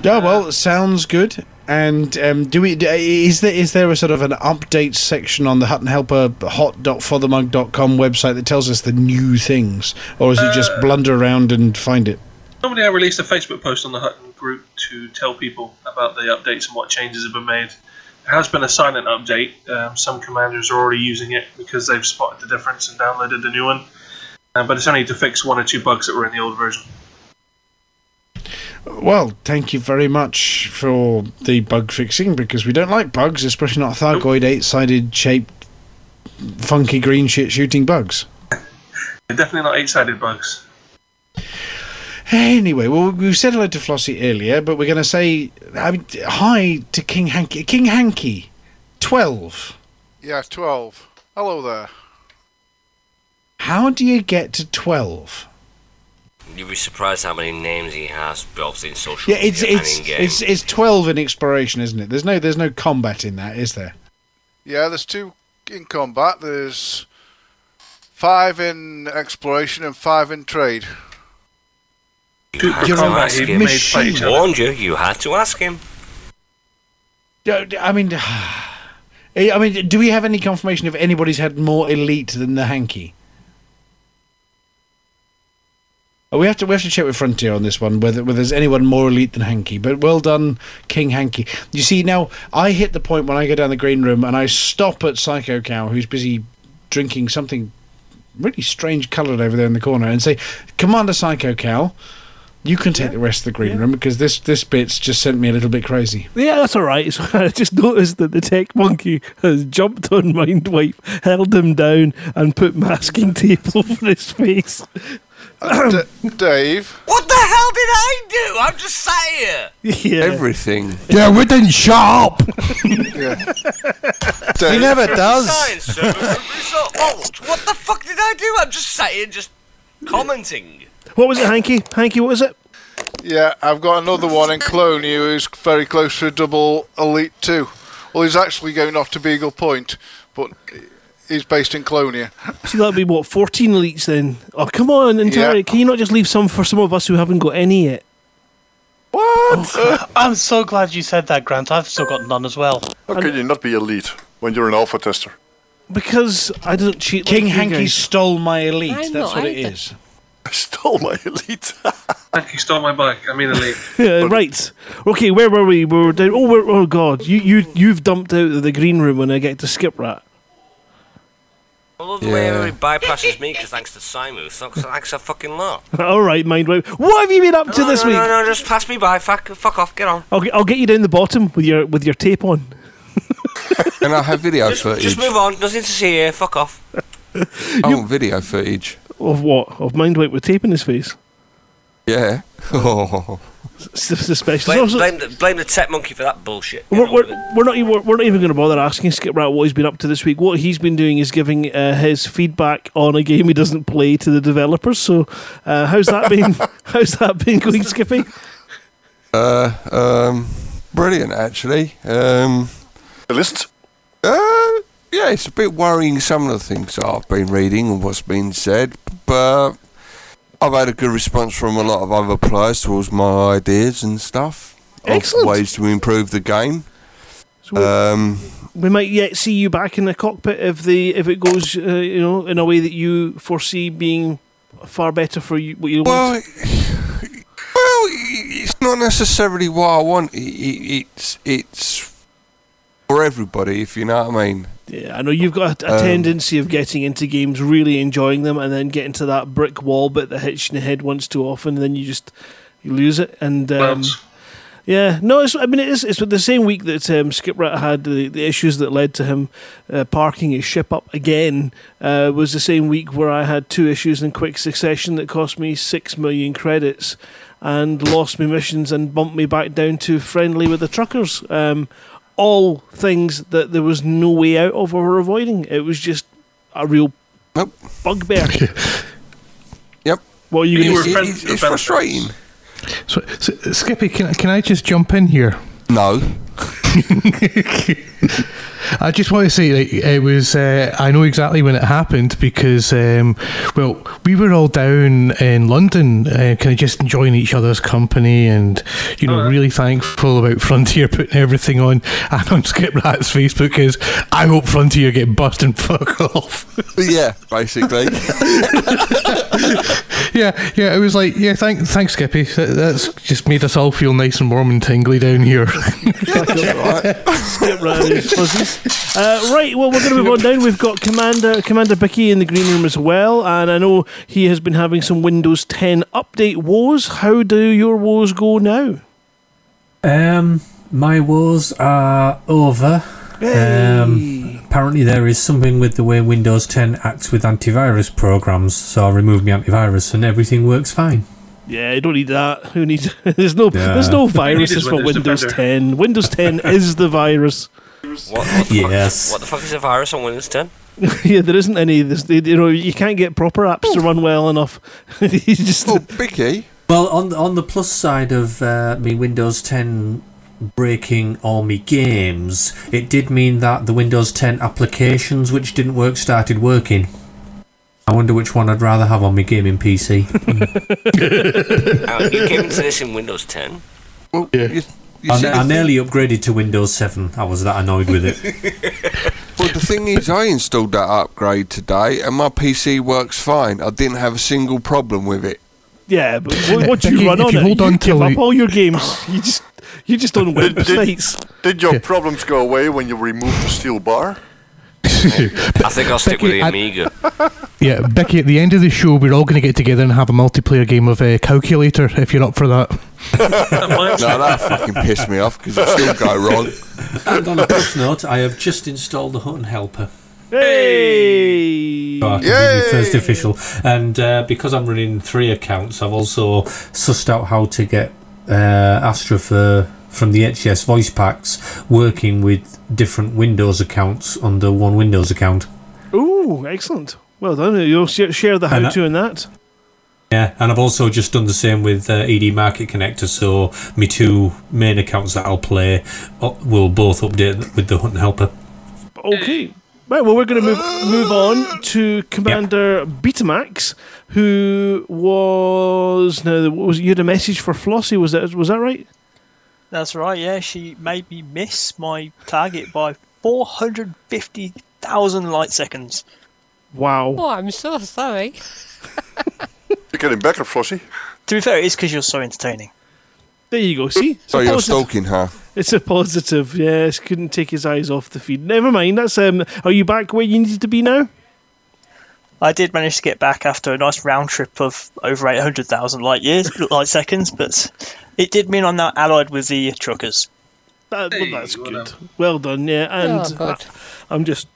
Yeah, well, sounds good. And um, do we? Is there is there a sort of an update section on the Hutton Helper hot.forthemug.com website that tells us the new things, or is it just blunder around and find it? Normally, I release a Facebook post on the Hutton group to tell people about the updates and what changes have been made. Has been a silent update. Um, some commanders are already using it because they've spotted the difference and downloaded the new one. Um, but it's only to fix one or two bugs that were in the old version. Well, thank you very much for the bug fixing because we don't like bugs, especially not Thargoid eight-sided shaped, funky green shit shooting bugs. They're definitely not eight-sided bugs. Anyway, well, we said hello to Flossie earlier, but we're going to say I mean, hi to King Hanky. King Hanky, 12. Yeah, 12. Hello there. How do you get to 12? You'd be surprised how many names he has, both in social Yeah, it's media it's and in game. it's it's 12 in exploration, isn't it? There's no there's no combat in that, is there? Yeah, there's two in combat. There's five in exploration and five in trade. You had You're to ask him. machine. He warned you. You had to ask him. I mean, eh, I mean, do we have any confirmation if anybody's had more elite than the Hanky? Oh, We have to we have to check with Frontier on this one whether whether there's anyone more elite than Hanky. But well done, King Hanky. You see now I hit the point when I go down the green room and I stop at Psycho Cow, who's busy drinking something really strange coloured over there in the corner, and say, "Commander Psycho Cow, You can take the rest of the green room because this this bit's just sent me a little bit crazy. Yeah, that's all right. So I just noticed that the tech monkey has jumped on Mindwipe, held him down, and put masking tape over his face. Uh, D- Dave. What the hell did I do? I'm just sat here. Yeah. Everything. Yeah, we didn't shut up. Dave. he never does. Science, sir. Result- what, what the fuck did I do? I'm just sat here just commenting. What was it, Hanky? Hanky, what was it? Yeah, I've got another one in Colonia who's very close to a double Elite 2. Well, he's actually going off to Beagle Point, but he's based in Colonia. So that'd be what, 14 elites then? Oh, come on, Entire. Yeah. Can you not just leave some for some of us who haven't got any yet? What? Oh, I'm so glad you said that, Grant. I've still got none as well. How can you not be elite when you're an alpha tester? Because I don't cheat. King like Hanky guys. stole my elite. I'm That's not what it either. is. I stole my elite. Thank you, stole my bike. I mean, elite. Yeah, right. Okay, where were we? We were down. Oh, we're, oh God! You you you've dumped out of the green room when I get to skip rat. I love the way Yeah. everybody bypasses me because thanks to Simu. So, thanks a fucking lot. All right, mind Mindwipe. What have you been up to no, this no, week? No, no, just pass me by. Fuck, fuck off. Get on. I'll get, I'll get you down the bottom with your with your tape on. And I have video Just, footage. just move on. Nothing to see here. Fuck off. I want oh, video footage. Of what? Of Mindwipe with tape in his face. Yeah. Oh. It's the- the. Blame, Also- blame, the, blame the tech monkey for that bullshit. We're, we're, we're not even, we're not even going to bother asking Skip Rat what he's been up to this week. What he's been doing is giving uh, his feedback on a game he doesn't play to the developers. So, uh, how's that been? how's that been going, Skippy? Uh, um, brilliant actually. Um, the list? Uh, yeah, it's a bit worrying some of the things that I've been reading and what's been said, but I've had a good response from a lot of other players towards my ideas and stuff. of Excellent. ways to improve the game. Um, We might yet see you back in the cockpit if the if it goes, uh, you know, in a way that you foresee being far better for you. What you well, want. well, it's not necessarily what I want. It, it, it's it's for everybody, if you know what I mean. Yeah, I know you've got a, a Um, tendency of getting into games, really enjoying them, and then getting to that brick wall bit that hits you in the head once too often, and then you just you lose it. And um, yeah, no, it's, I mean it is. It's the same week that um, Skip Rat had the, the issues that led to him uh, parking his ship up again. Uh, was the same week where I had two issues in quick succession that cost me six million credits. And lost me missions and bumped me back down to friendly with the truckers. Um, all things that there was no way out of or avoiding. It was just a real bugbear. Yep. Well, you You going were It's, it's frustrating. So, so, Skippy, can, can I just jump in here? No. I just want to say like, it was. Uh, I know exactly when it happened because, um, well, we were all down in London, uh, kind of just enjoying each other's company, and you know, really thankful about Frontier putting everything on. And on Skip Rat's Facebook is, I hope Frontier get bust and fuck off. yeah, basically. yeah, yeah. It was like, yeah, thank, thanks, Skippy. That, that's just made us all feel nice and warm and tingly down here. Skip Rat and his fuzzies. Uh, right, well, we're going to move on down. We've got Commander Commander Bicky in the green room as well, and I know he has been having some Windows 10 update woes. How do your woes go now? Um, my woes are over. Um, apparently, there is something with the way Windows 10 acts with antivirus programs, so I removed my antivirus and everything works fine. Yeah, you don't need that. Who needs? there's no Yeah. there's no What you need viruses is for Windows Windows Defender. 10. Windows 10 is the virus. What, what the Yes. Fuck, what the fuck is a virus on Windows 10? yeah, there isn't any. There's, you know, you can't get proper apps to run well enough. you just Bicky. Well, on on the plus side of uh, me Windows 10 breaking all my games, it did mean that the Windows 10 applications which didn't work started working. I wonder which one I'd rather have on my gaming PC. Uh, you came into this in Windows 10. Well, yeah. you, I, I nearly upgraded to Windows 7. I was that annoyed with it. Well, the thing is, I installed that upgrade today, and my PC works fine. I didn't have a single problem with it. yeah. But what, what do Becky, you run if on you it? hold you on give up all your games. You just you just on Did, did, did your problems go away when you removed the steel bar? I think I'll stick with the I- Amiga. Yeah, Becky, at the end of the show, we're all going to get together and have a multiplayer game of uh, Calculator, if you're up for that. no, that fucking pissed me off because it still go wrong. And on a plus note, I have just installed the Hutton Helper. Hey! So I can be the first official. And uh, because I'm running three accounts, I've also sussed out how to get uh, Astra for, from the HCS voice packs working with different Windows accounts under one Windows account. Ooh, excellent. Well done. You'll share the how to in that. Yeah, and I've also just done the same with uh, ED Market Connector, so my two main accounts that I'll play uh, will both update with the Hutton Helper. Okay. Right, well, we're going to move move on to Commander Betamax, who was now was you had a message for Flossie? Was that was that right? That's right, yeah. She made me miss my target by 450,000 light seconds. Wow. Oh, I'm so sorry. You're getting better, Flossie. To be fair, it's because you're so entertaining. There you go. See, So a you're positive- stalking her. It's a positive. Yes, couldn't take his eyes off the feed. Never mind. That's um. Are you back where you needed to be now? I did manage to get back after a nice round trip of over 800,000 light years, light seconds, but it did mean I'm now allied with the truckers. That, well, that's good. Well done. Yeah, and Oh, good. uh, I'm just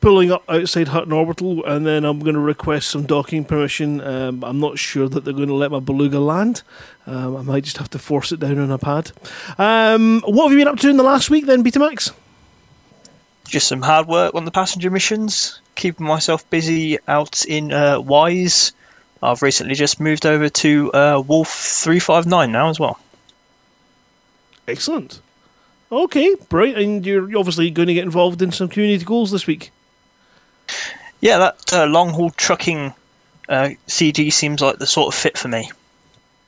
pulling up outside Hutton Orbital, and then I'm going to request some docking permission. Um, I'm not sure that they're going to let my beluga land. Um, I might just have to force it down on a pad. Um, what have you been up to in the last week, then, Betamax? Just some hard work on the passenger missions, keeping myself busy out in uh, Wise. I've recently just moved over to uh, Wolf 359 now as well. Excellent. Okay, bright, and you're obviously going to get involved in some community goals this week. Yeah, that uh, long haul trucking uh, CG seems like the sort of fit for me.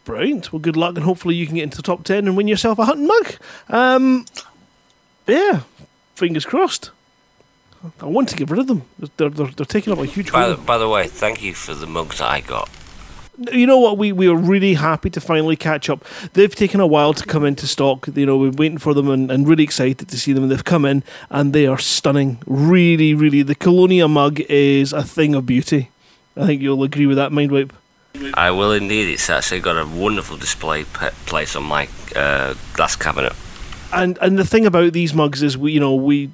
Brilliant. Well, good luck, and hopefully you can get into the top 10 and win yourself a Hutton mug. Um, yeah, fingers crossed. I want to get rid of them. They're, they're, they're taking up a huge By the, by the way, thank you for the mugs that I got. You know what? We we are really happy to finally catch up. They've taken a while to come into stock. You know, we're waiting for them and, and really excited to see them. And they've come in and they are stunning. Really, really. The Colonia mug is a thing of beauty. I think you'll agree with that, Mindwipe. I will indeed. It's actually got a wonderful display pe- place on my uh, glass cabinet. And and the thing about these mugs is we you know we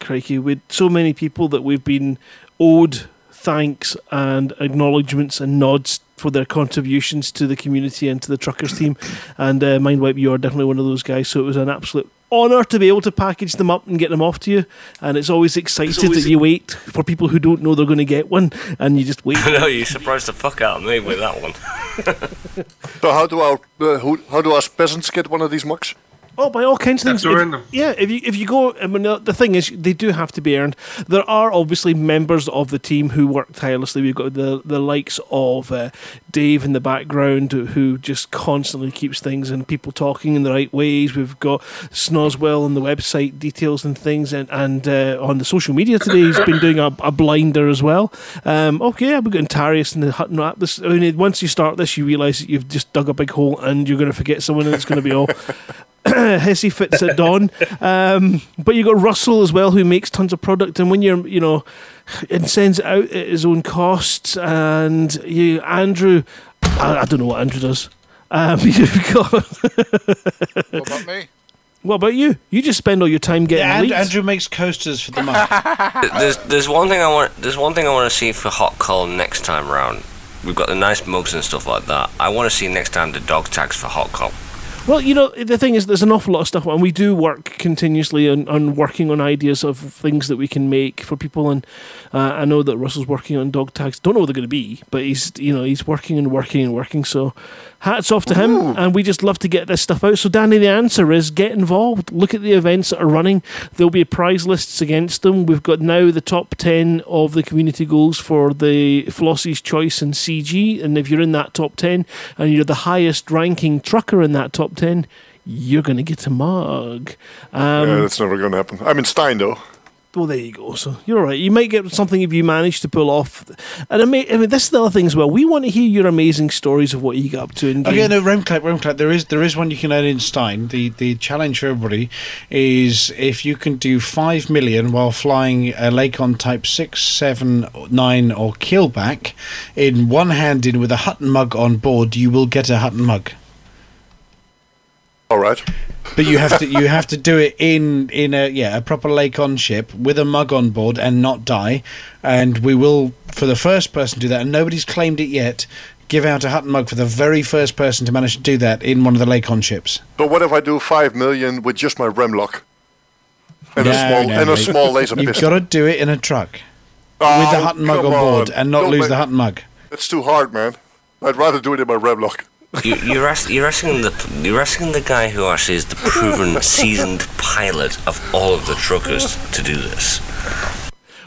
crikey with so many people that we've been owed thanks and acknowledgements and nods for their contributions to the community and to the truckers team and uh, mindwipe you are definitely one of those guys so it was an absolute honor to be able to package them up and get them off to you and it's always excited always- that you wait for people who don't know they're going to get one and you just wait no, you surprised the fuck out of me with that one. So how do our uh, who, how do us peasants get one of these mugs? Oh, by all kinds of things. If- Yeah, if you if you go, I mean, the thing is, they do have to be earned. There are obviously members of the team who work tirelessly. We've got the the likes of uh, Dave in the background who just constantly keeps things and people talking in the right ways. We've got Snozwell on the website details and things, and and uh, on the social media today, he's been doing a, a blinder as well. Um, okay, we've got Antares in the Hutton app. This, I mean, once you start this, you realise that you've just dug a big hole and you're going to forget someone, and it's going to be all. Hissy fits at dawn. Um, but you got Russell as well, who makes tons of product, and when you're, you know, and sends it out at his own costs. And you, Andrew, I, I don't know what Andrew does. Um, you've got. What about me? What about you? You just spend all your time getting Yeah, and. Andrew makes coasters for the mug. there's there's one thing I want there's one thing I want to see for hot call next time round. We've got the nice mugs and stuff like that. I want to see next time the dog tags for hot call. Well, you know, the thing is, there's an awful lot of stuff, and we do work continuously on, on working on ideas of things that we can make for people. And uh, I know that Russell's working on dog tags. Don't know what they're going to be, but he's, you know, he's working and working and working. So, hats off to him. And we just love to get this stuff out. So, Danny, the answer is get involved. Look at the events that are running. There'll be prize lists against them. We've got now the top ten of the community goals for the Flossie's Choice and CG. And if you're in that top ten and you're the highest ranking trucker in that top ten, you're going to get a mug. Um, yeah, that's never going to happen. I'm in Stein though. Well, there you go. So you're all right. You might get something if you manage to pull off. And I mean, I mean, this is the other thing as well. We want to hear your amazing stories of what you get up to in game. Okay, no, Remclap, Remclap. There is there is one you can earn in Stein. The the challenge for everybody is if you can do five million while flying a Lakon Type six, seven, nine, or Keelback in one hand in with a Hutton mug on board, you will get a Hutton mug. All right. But you have to you have to do it in in a yeah a proper Lakon ship with a mug on board and not die. And we will for the first person to do that, and nobody's claimed it yet. Give out a Hutton mug for the very first person to manage to do that in one of the Lakon ships. But what if I do five million with just my Remlok? And a small no, and a small laser You've pistol. got to do it in a truck with Oh, the Hutton mug on board on. and not Don't lose make- the Hutton mug. It's too hard, man. I'd rather do it in my Remlok. You, you're, ask, you're asking the you're asking the guy who actually is the proven seasoned pilot of all of the truckers to do this.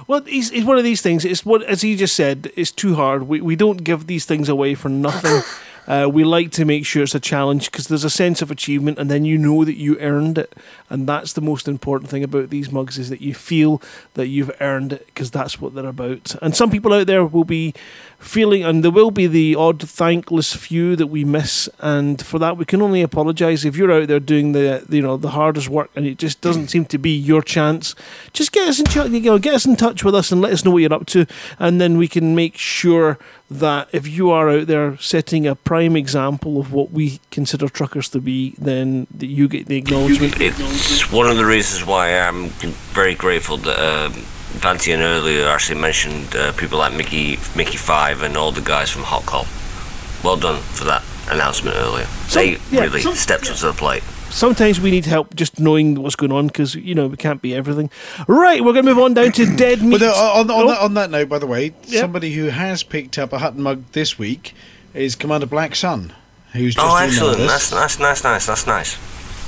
Well, it's, it's one of these things. It's what, as he just said, it's too hard. We, we don't give these things away for nothing. uh, we like to make sure it's a challenge because there's a sense of achievement, and then you know that you earned it, and that's the most important thing about these mugs is that you feel that you've earned it because that's what they're about. And some people out there will be feeling, and there will be the odd thankless few that we miss, and for that we can only apologise. If you're out there doing the you know the hardest work and it just doesn't seem to be your chance, just get us in touch. You know, get us in touch with us and let us know what you're up to, and then we can make sure that if you are out there setting a prime example of what we consider truckers to be, then that you get the acknowledgement. It's one of the reasons why I'm very grateful that um, Vantian earlier actually mentioned uh, people like Mickey, Mickey Five, and all the guys from Hot Call. Well done for that announcement earlier. they yeah, really some- stepped up to the plate. Sometimes we need help just knowing what's going on because you know we can't be everything. Right, we're going to move on down to dead meat. But uh, on, on, Oh. that, on that note, by the way, Yeah. somebody who has picked up a Hutton mug this week is Commander Black Sun, who's just Oh, emailed excellent! us. That's nice, nice, nice. That's nice.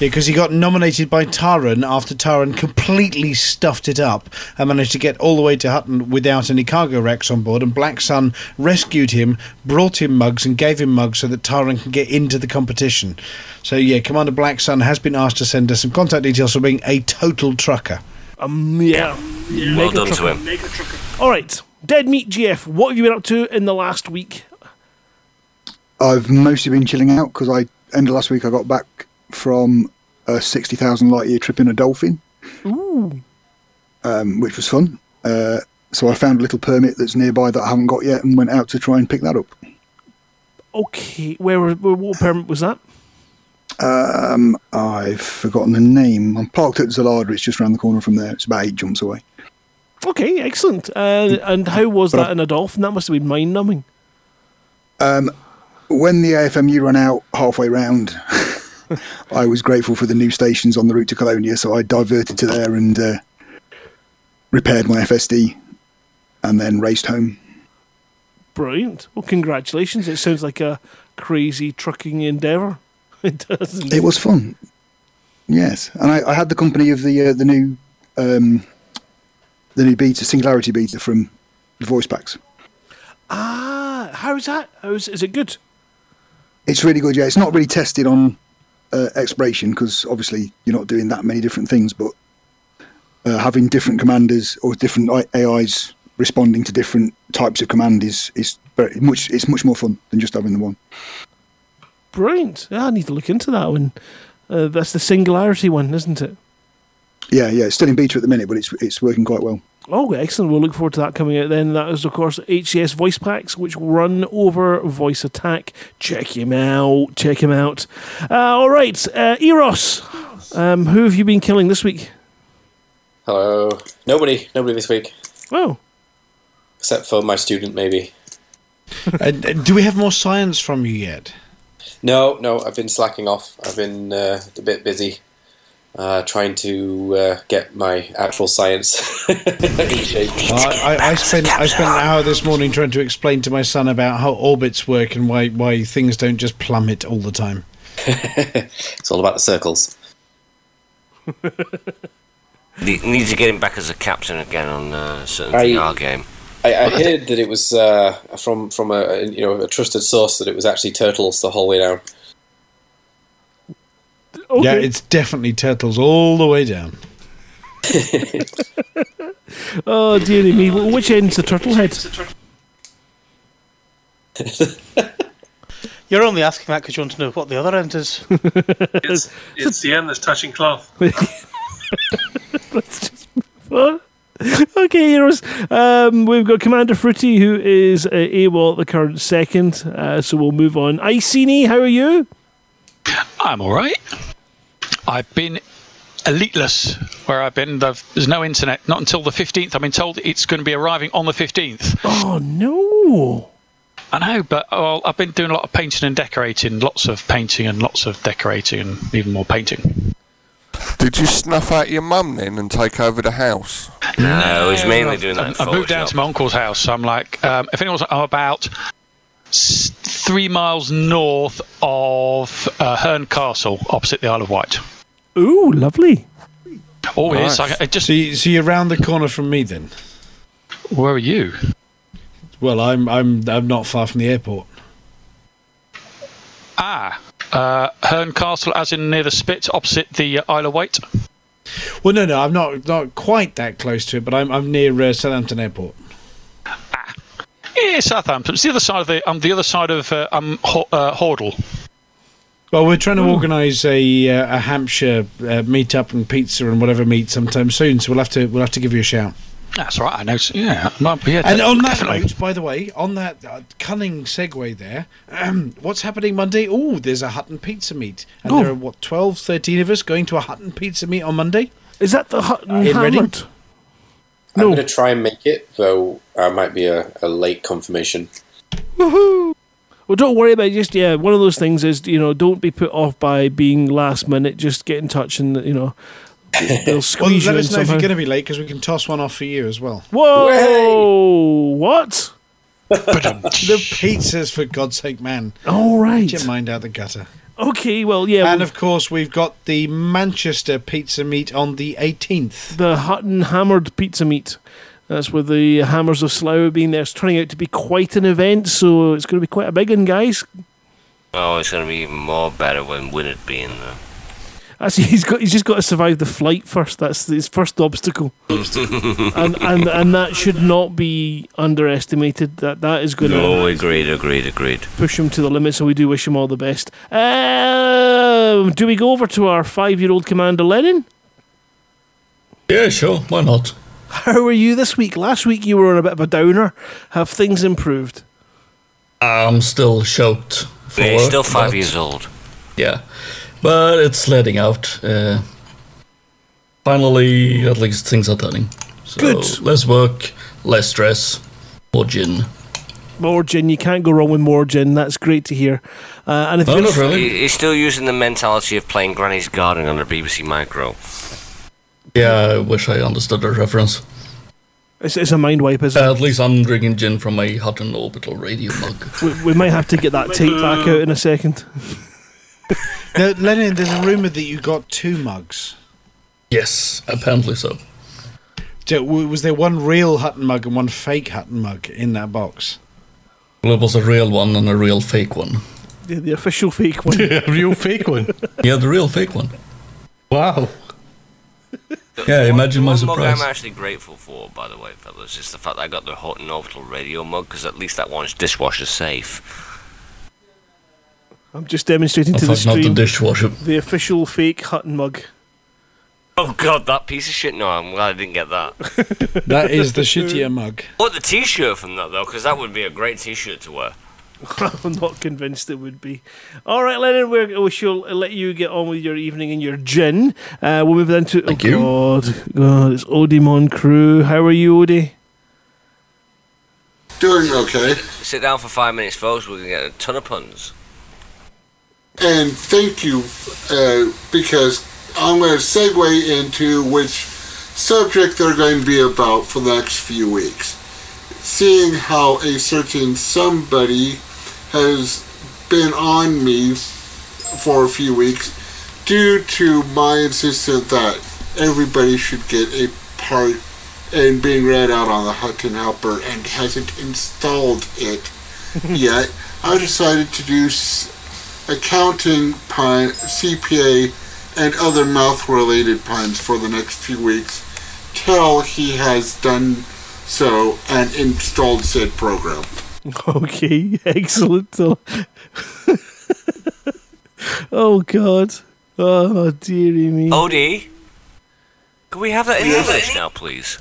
Yeah, because he got nominated by Taran after Taran completely stuffed it up and managed to get all the way to Hutton without any cargo wrecks on board. And Black Sun rescued him, brought him mugs, and gave him mugs so that Taran can get into the competition. So, yeah, Commander Black Sun has been asked to send us some contact details for being a total trucker. Um, yeah. Well Mega done to trucker. him. All right, dead meat GF. What have you been up to in the last week? I've mostly been chilling out because I end of last week I got back from a sixty thousand light year trip in a dolphin, Ooh. um, which was fun. Uh, so I found a little permit that's nearby that I haven't got yet and went out to try and pick that up. Okay, where, where what permit was that? Um, I've forgotten the name. I'm parked at Zalada. It's just around the corner from there. It's about eight jumps away. Okay, excellent. Uh, and how was But that I- in a dolphin? That must have been mind numbing. Um, when the AFMU ran out halfway round, I was grateful for the new stations on the route to Colonia, so I diverted to there and uh, repaired my FSD, and then raced home. Brilliant. Well, congratulations. It sounds like a crazy trucking endeavour. It does. It was fun. Yes, and I, I had the company of the uh, the new um, the new beta Singularity beta from the voice packs. Ah, how's that? How's is it good? It's really good. Yeah, it's not really tested on uh, because obviously you're not doing that many different things, but uh, having different commanders or different AIs responding to different types of command is is very much. It's much more fun than just having the one. Brilliant. Yeah, I need to look into that one. Uh, that's the singularity one, isn't it? Yeah, yeah. It's still in beta at the minute, but it's it's working quite well. Oh, excellent. We'll look forward to that coming out then. That is, of course, HCS voice packs, which run over voice attack. Check him out. Check him out. Uh, all right. Uh, Eros, um, who have you been killing this week? Hello. Nobody. Nobody this week. Oh. Except for my student, maybe. uh, do we have more science from you yet? No, no. I've been slacking off. I've been uh, a bit busy uh, trying to uh, get my actual science in shape. I, I, I spent I spent an hour this morning trying to explain to my son about how orbits work and why why things don't just plummet all the time. it's all about the circles. Ne- Need to get him back as a captain again on uh, certain I- VR game. I, I heard that it was uh, from from a a, you know a trusted source that it was actually turtles the whole way down. Yeah, it's definitely turtles all the way down. Oh dearie me! Which end's the turtle head? You're only asking that because you want to know what the other end is. It's, it's the end that's touching cloth. What? Okay, heroes. Um, we've got Commander Fruity, who is uh, AWOL at the current second. Uh, so we'll move on. Icini, how are you? I'm all right. I've been eliteless where I've been. There's there's no internet, not until the 15th. I've been told it's going to be arriving on the 15th. Oh, no. I know, but well, I've been doing a lot of painting and decorating, lots of painting and lots of decorating and even more painting. Did you snuff out your mum then and take over the house? No, he's mainly doing that in I've moved down Photoshop. to my uncle's house. So I'm like, um, if anyone's, I'm about s- three miles north of uh, Hurst Castle, opposite the Isle of Wight. Ooh, lovely. Oh, yes. Nice. I, I just. So, you, so you're round the corner from me then? Where are you? Well, I'm I'm I'm not far from the airport. Ah, uh, Hurst Castle, as in near the Spit, opposite the uh, Isle of Wight. Well, no, no, I'm not not quite that close to it, but I'm I'm near uh, Southampton Airport. Yeah, Southampton. It's the other side of the um, the other side of uh, um, Ho- uh, Hordle. Well, we're trying to organise a uh, a Hampshire uh, meet up and pizza and whatever meet sometime soon. So we'll have to we'll have to give you a shout. That's right. I know. Yeah, no, yeah And on that definitely. note, by the way, on that uh, cunning segue there, um, what's happening Monday? Oh, there's a Hutton pizza meet, and Oh. there are what 12, 13 of us going to a Hutton pizza meet on Monday. Is that the Hutton in Reading? Hammered? I'm going to try and make it, though uh, I might be a, a late confirmation. Woohoo! Well, don't worry about it. Just yeah, one of those things is you know don't be put off by being last minute. Just get in touch and you know they'll squeeze Well, squeeze let us in know if you're going to be late because we can toss one off for you as well. Whoa! What? the pizzas, for God's sake, man! All right. Get your mind out the gutter. Okay, well yeah, and of course we've got the Manchester pizza meet on the 18th. the Hutton Hammered Pizza Meet. That's with the Hammers of Slough being there. It's turning out to be quite an event, so it's going to be quite a big one, guys. Oh, it's going to be even more better when Winnet being there. Actually, he's got he's just got to survive the flight first. That's his first obstacle, and and and that should not be underestimated. That that is going to no, agreed, agreed, agreed. push him to the limit. So we do wish him all the best. Um, do we go over to our five-year-old Commander Lenin? Yeah, sure. Why not? How are you this week? Last week you were on a bit of a downer. Have things improved? I'm still shocked. For Yeah, he's still five years old. Yeah, but it's letting out. Uh, finally, at least things are turning. So Good. Less work, less stress, more gin. More gin. You can't go wrong with more gin. That's great to hear. Uh, and if Oh, you're- not really. He- He's still using the mentality of playing Granny's Garden on the BBC Micro. Yeah, I wish I understood the reference. It's, it's a mind wipe, isn't Uh, at least I'm drinking gin from a Hutton Orbital radio mug. we, we might have to get that tape back out in a second. now, Lennon, there's a rumour that you got two mugs. Yes, apparently so. So, was there one real Hutton mug and one fake Hutton mug in that box? Well, it was a real one and a real fake one. The, the official fake one. a real fake one. Yeah, the real fake one. Wow. Yeah, imagine my One mug. I'm actually grateful for, by the way, fellas, is the fact that I got the Hutton Orbital Radio mug, because at least that one's dishwasher safe. I'm just demonstrating to the thought not the stream dishwasher. the official fake Hutton mug. Oh god, that piece of shit. No, I'm glad I didn't get that. That is the shittier mug. Bought the t-shirt from that though, because that would be a great t-shirt to wear. I'm not convinced it would be. All right, Lennon, we're, we shall let you get on with your evening and your gin. Uh, we'll move then to. Thank oh you. God, God, it's Odimon crew. How are you, Odie? Doing okay. Sit down for five minutes, folks. We're gonna get a ton of puns. And thank you, uh, because I'm going to segue into which subject they're going to be about for the next few weeks. Seeing how a certain somebody has been on me for a few weeks due to my insistence that everybody should get a part and being read out on the Hutton Helper and hasn't installed it yet, I decided to do accounting pun, CPA, and other mouth related puns for the next few weeks till he has done so and installed said program. Okay, excellent. oh God. Oh dearie me. Odie, can we have that in English now, please?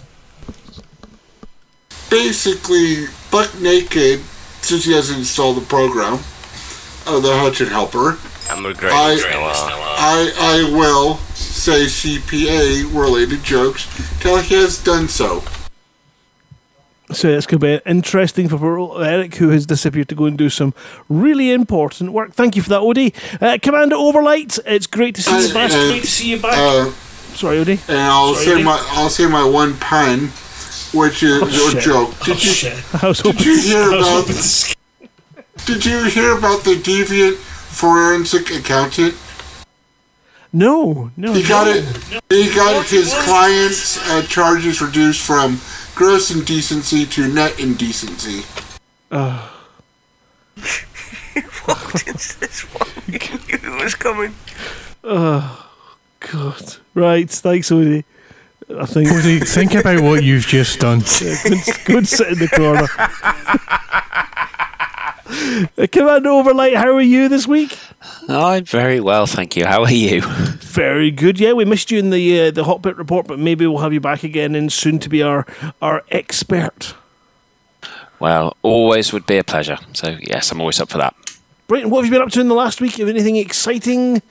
Basically, buck naked, since he hasn't installed the program of the Hutton Helper, I'm regretting I, Noah. I, I will say CPA related jokes till he has done so. So it's going to be interesting for poor Eric, who has disappeared to go and do some really important work. Thank you for that, Odie. Uh, Commander Overlight, it's great to see you back. And, Great to see you back. uh, Sorry, Odie. And I'll Sorry, say Odie. my I'll say my one pun, which is Oh, a shit. joke. Did Oh, you shit. I was did hoping you hear I was about hoping to Did you hear about the deviant forensic accountant? No, no. He got no. it. He got his client's uh, charges reduced from gross indecency to net indecency. Uh, what is this one? You knew it was coming. oh, God. Right, thanks, Odie. I think. Odie, think about what you've just done. Yeah, go, and, go and sit in the corner. Commander Overlight, how are you this week? I'm very well, thank you. How are you? Very good. Yeah, we missed you in the uh, the hot bit report, but maybe we'll have you back again and soon to be our our expert. Well, always would be a pleasure. So, yes, I'm always up for that. Brilliant. What have you been up to in the last week? Have anything exciting?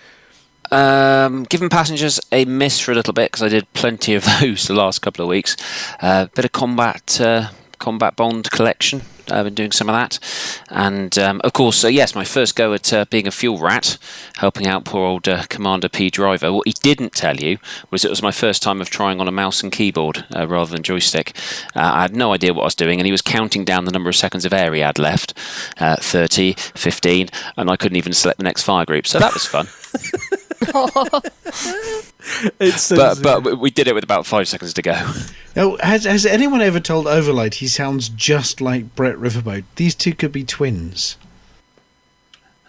Um, given passengers a miss for a little bit because I did plenty of those the last couple of weeks. Uh, bit of combat, uh, combat bond collection. I've been doing some of that, and um, of course, uh, yes, my first go at uh, being a fuel rat, helping out poor old uh, Commander P Driver. What he didn't tell you was it was my first time of trying on a mouse and keyboard uh, rather than joystick. Uh, I had no idea what I was doing, and he was counting down the number of seconds of air he had left uh, 30, 15, and I couldn't even select the next fire group. So that was fun. It's but but we did it with about five seconds to go. Now, has has anyone ever told Overlight he sounds just like Brett Riverboat? These two could be twins.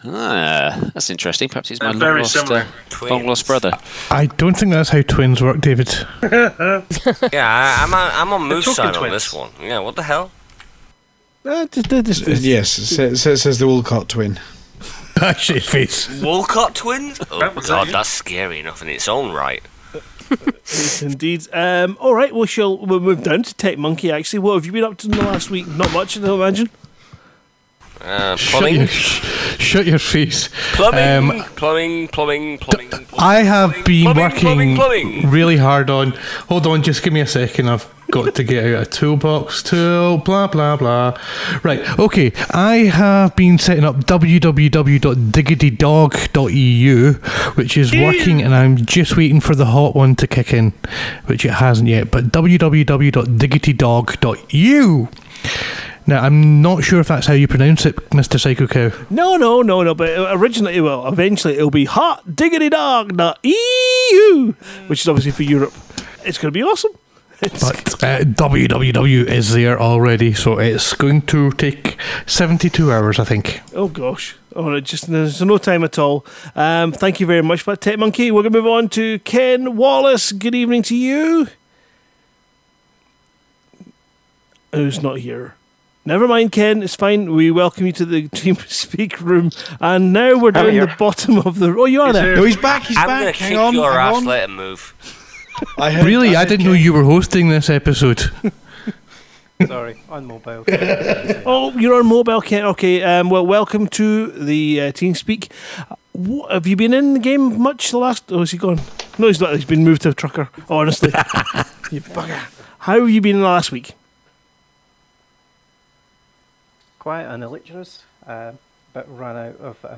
Ah, that's interesting. Perhaps he's my very long lost, similar. uh, long lost brother. I don't think that's how twins work, David. yeah, I, I'm on, I'm on They're Moose talking side on this one. Yeah, what the hell? Uh, just, just, yes, says, says, says the Woolcott twin. Shit face. Wolcott twins? Oh That was god, it. that's scary enough in its own right. Yes, indeed. Um, all right, we shall we'll move down to Tech Monkey. Actually, what have you been up to in the last week? Not much, I imagine. Uh, Shut plumbing, your, shut your face. plumbing, Um, plumbing, plumbing, plumbing. I have been plumbing, working plumbing, plumbing. really hard on. Hold on, just give me a second. I've got to get out a toolbox tool. Blah blah blah. Right. Okay. I have been setting up www.diggitydog.eu, which is working, and I'm just waiting for the hot one to kick in, which it hasn't yet. But www.diggitydog.eu. Now, I'm not sure if that's how you pronounce it, Mr. Psycho Cow. No, no, no, no. But originally, well, eventually, it'll be hot diggity dog EU, which is obviously for Europe. It's going to be awesome. But uh, www is there already, so it's going to take 72 hours, I think. Oh gosh. Right, just there's no time at all. Um, thank you very much for that, Tech Monkey. We're going to move on to Ken Wallace. Good evening to you. Who's not here? Never mind, Ken. It's fine. We welcome you to the Team Speak room. And now we're I'm down the bottom of the. Oh, you are He's there. No, he's back, he's I'm back. gonna Hang kick on, your ass. on. Let him move. I really? I didn't know you were hosting this episode. Sorry, on mobile. oh, you're on mobile, Ken. Okay. Um, well, welcome to the uh, Team Speak. What, have you been in the game much the last? Oh, is he gone? No, he's not. He's been moved to a trucker. Honestly, you bugger. How have you been in the last week? Quiet and electrous, uh, but ran out of uh,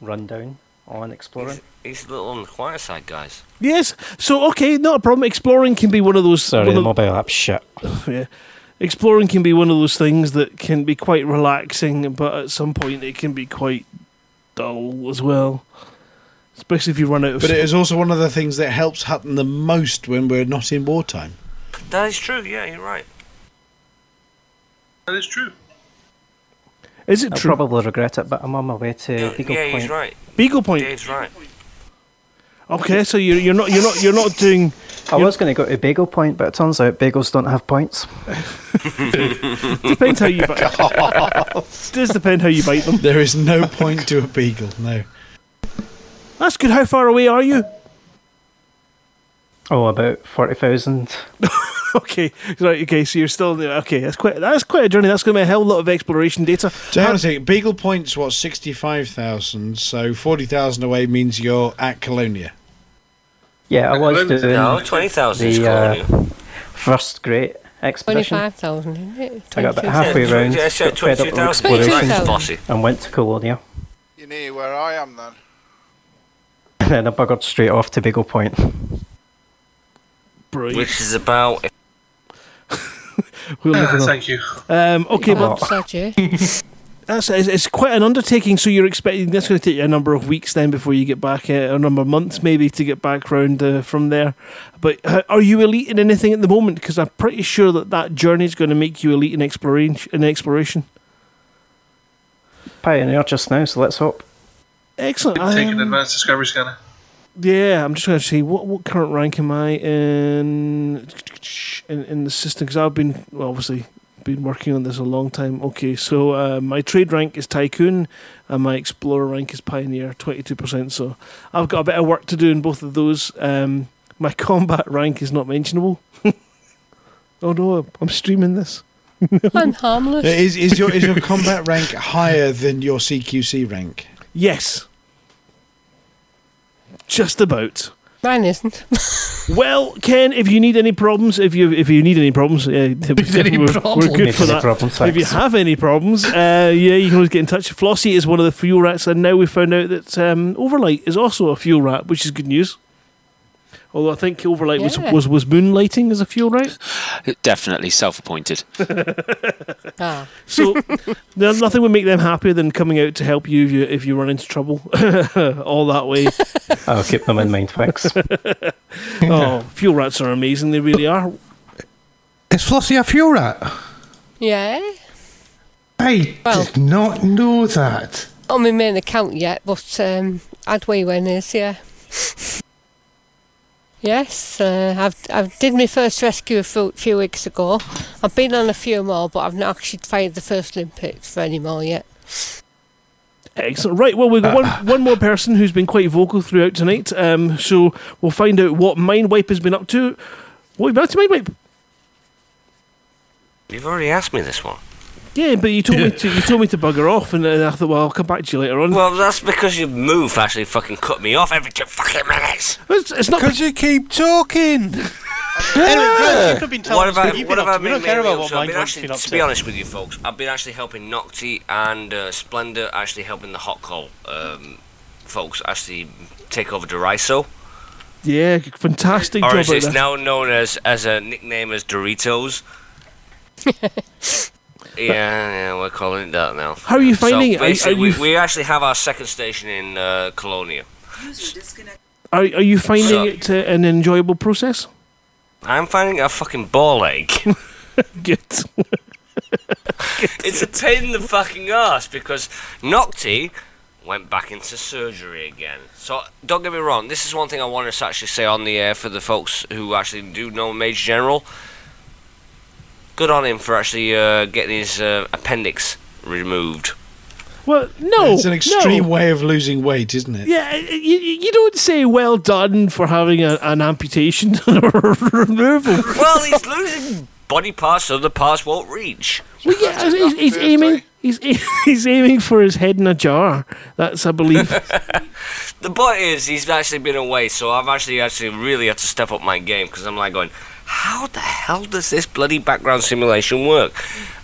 rundown on exploring. He's a little on the quiet side, guys. Yes. So okay, not a problem. Exploring can be one of those. Sorry, the of- mobile app's shit. yeah. Exploring can be one of those things that can be quite relaxing, but at some point it can be quite dull as well. Especially if you run out of. But it is also one of the things that helps Hutton the most when we're not in wartime. That is true. Yeah, you're right. That is true. Is it I'll true? probably regret it, but I'm on my way to Beagle yeah, Point. he's right. Beagle Point. Dave's right. Okay, so you're you're not you're not you're not doing. I was going to go to Bagel Point, but it turns out bagels don't have points. Depends how you bite. does depend how you bite them. There is no point to a beagle. No. That's good. How far away are you? Oh, about forty thousand. okay, right. Okay, so you're still there. Okay, that's quite that's quite a journey. That's going to be a hell lot of exploration data. So hang on a second. Beagle Point's what sixty-five thousand. So forty thousand away means you're at Colonia. Yeah, I was doing no, 20,000 is the uh, Colonia. first great expedition. 25,000, isn't it? I got about halfway Yeah, around, yeah, got fed up with 22,000. exploration, and went to Colonia. You near where I am then. And then I buggered straight off to Bagel Point. Brilliant. Which is about. We'll never know. Thank you. Um, okay, but that's it's, it's quite an undertaking. So you're expecting that's going to take you a number of weeks then before you get back, uh, a number of months maybe to get back round uh, from there. But uh, are you elite in anything at the moment? Because I'm pretty sure that that journey is going to make you elite in exploration. In exploration. Pioneer just now, so let's hope. Excellent. Take an Um, advanced discovery scanner. Yeah, I'm just going to see what what current rank am I in in, in the system because I've been well, obviously been working on this a long time. Okay, so uh, my trade rank is tycoon and my explorer rank is pioneer, twenty two percent. So I've got a bit of work to do in both of those. Um, my combat rank is not mentionable. oh no, I'm streaming this. I'm harmless. Is is your is your combat rank higher than your CQC rank? Yes. Just about. Mine isn't. Well, Ken, if you need any problems, if you if you need any problems, uh, any we're, problems? we're good for that. problems, if you have any problems, uh, yeah, you can always get in touch. Flossie is one of the fuel rats, and now we found out that um, Overlight is also a fuel rat, which is good news. Although I think Overlight Yeah. was, was was moonlighting as a fuel rat. Definitely self-appointed. Ah. So no- nothing would make them happier than coming out to help you if you if you run into trouble all that way. I'll keep them in mind, thanks. oh, fuel rats are amazing. They really are. Is Flossie a fuel rat? Yeah. I Well- did not know that. On my main account yet, but um, Adway when is, yeah. Yes, uh, I've I've did my first rescue a few, few weeks ago. I've been on a few more, but I've not actually fired the first Olympics for any more yet. Excellent. Right. Well, we've got one, one more person who's been quite vocal throughout tonight. Um, so we'll find out what Mindwipe has been up to. What have you been up to, Mindwipe? You've already asked me this one. Yeah, but you told me to you told me to bugger off, and uh, I thought, well, I'll come back to you later on. Well, that's because your move actually fucking cut me off every two fucking minutes. It's, it's not because you keep talking. Anyway, Grant, you've been telling What about what you've what been up about to. Me? don't care about what I've been actually, up to to. be honest with you, folks, I've been actually helping Nocti and uh, Splendor, actually helping the Hot Call um, folks actually take over Deriso. Yeah, fantastic or job. as out it's now known as as a nickname as Doritos. yeah, yeah, we're calling it that now. How are you finding so it? Are- are you we, we actually have our second station in uh, Colonia. Are, are you finding So- it uh, an enjoyable process? I'm finding it a fucking ball ache. Good. it's a pain in the fucking ass because Nocti went back into surgery again. So don't get me wrong, this is one thing I wanted to actually say on the air for the folks who actually do know Major General. Good on him for actually uh, getting his uh, appendix removed. Well, no, it's an extreme no. way of losing weight, isn't it? Yeah, you, you don't say well done for having a, an amputation or removal. well, he's losing body parts so the parts won't reach. Well, yeah, he's, he's aiming. He's he's aiming for his head in a jar. That's, I believe. The point is, he's actually been away, so I've actually actually really had to step up my game because I'm like going, how the hell does this bloody background simulation work?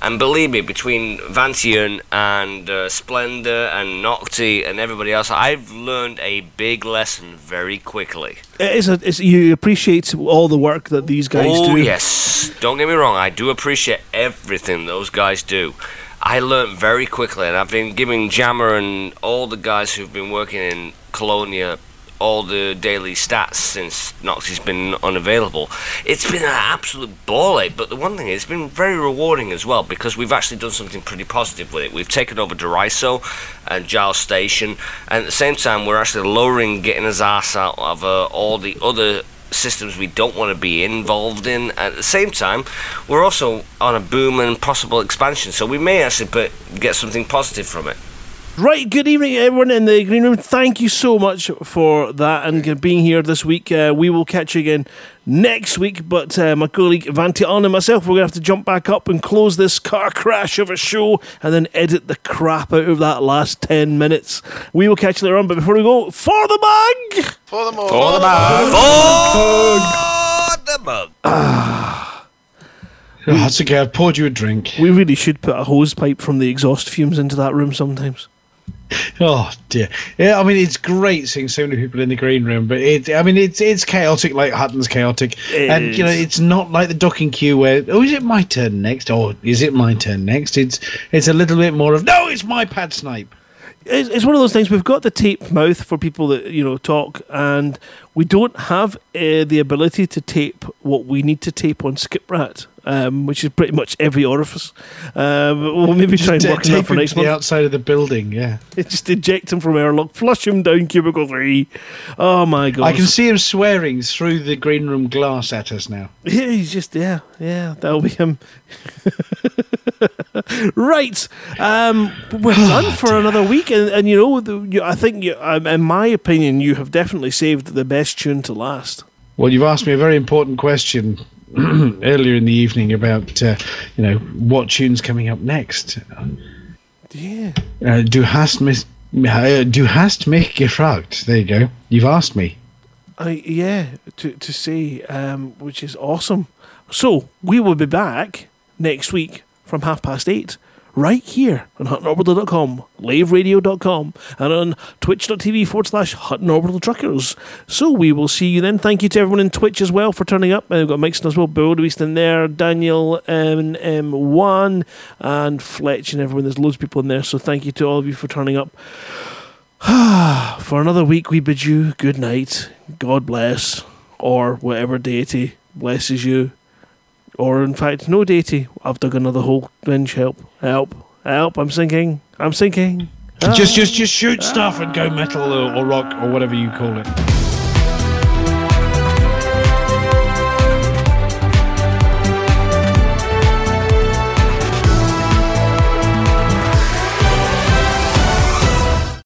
And believe me, between Vantian and uh, Splendor and Nocti and everybody else, I've learned a big lesson very quickly. It is a, it's, you appreciate all the work that these guys oh, do. yes. Don't get me wrong, I do appreciate everything those guys do. I learned very quickly, and I've been giving Jammer and all the guys who've been working in Colonia all the daily stats since Noxie's been unavailable. It's been an absolute ball ache, but the one thing is, it's been very rewarding as well because we've actually done something pretty positive with it. We've taken over Deriso and Giles Station, and at the same time, we're actually lowering getting his ass out of uh, all the other systems we don't want to be involved in. At the same time, we're also on a boom and possible expansion, so we may actually put, get something positive from it. Right, good evening, everyone in the green room. Thank you so much for that and being here this week. Uh, we will catch you again next week, but uh, my colleague Vantion and myself, we're going to have to jump back up and close this car crash of a show and then edit the crap out of that last 10 minutes. We will catch you later on, but before we go, for the mug! For the mug! For the mug! For the mug! Oh, that's okay. I've poured you a drink. We really should put a hose pipe from the exhaust fumes into that room sometimes. Oh dear. Yeah, I mean it's great seeing so many people in the green room, but it I mean it's it's chaotic like Hutton's chaotic. It and you know, it's not like the docking queue where oh is it my turn next? Or is it my turn next? It's it's a little bit more of no, it's my pad snipe. It's, it's one of those things. We've got the tape mouth for people that you know talk, and we don't have uh, the ability to tape what we need to tape on Skiprat, um, which is pretty much every orifice. Um, we'll maybe try and Just, work on that tape for next to the outside of the building, yeah. Just eject him from airlock, flush him down cubicle three. Oh my god! I can see him swearing through the green room glass at us now. Yeah, he's just yeah, yeah. That'll be him. right, um, we're done for another week, and, and you know, the, you, I think, you, um, in my opinion, you have definitely saved the best tune to last. Well, you've asked me a very important question earlier in the evening about uh, you know what tune's coming up next. Yeah. Uh, du hast mich, uh, du hast mich gefragt. There you go. You've asked me. I yeah, to to say, um, which is awesome. So we will be back next week from half past eight, right here on HuttonOrbital.com, LaveRadio.com, and on Twitch.tv forward slash Hutton Orbital Truckers. So we will see you then. Thank you to everyone in Twitch as well for turning up. Uh, We've got Mike as well, Bill in there, Daniel um, M1, and Fletch and everyone. There's loads of people in there. So thank you to all of you for turning up. For another week, we bid you good night. God bless, or whatever deity blesses you. Or, in fact, no deity. I've dug another hole. Bench, help, help, help. I'm sinking. I'm sinking. Just, just, just shoot ah. stuff and go metal or, or rock or whatever you call it.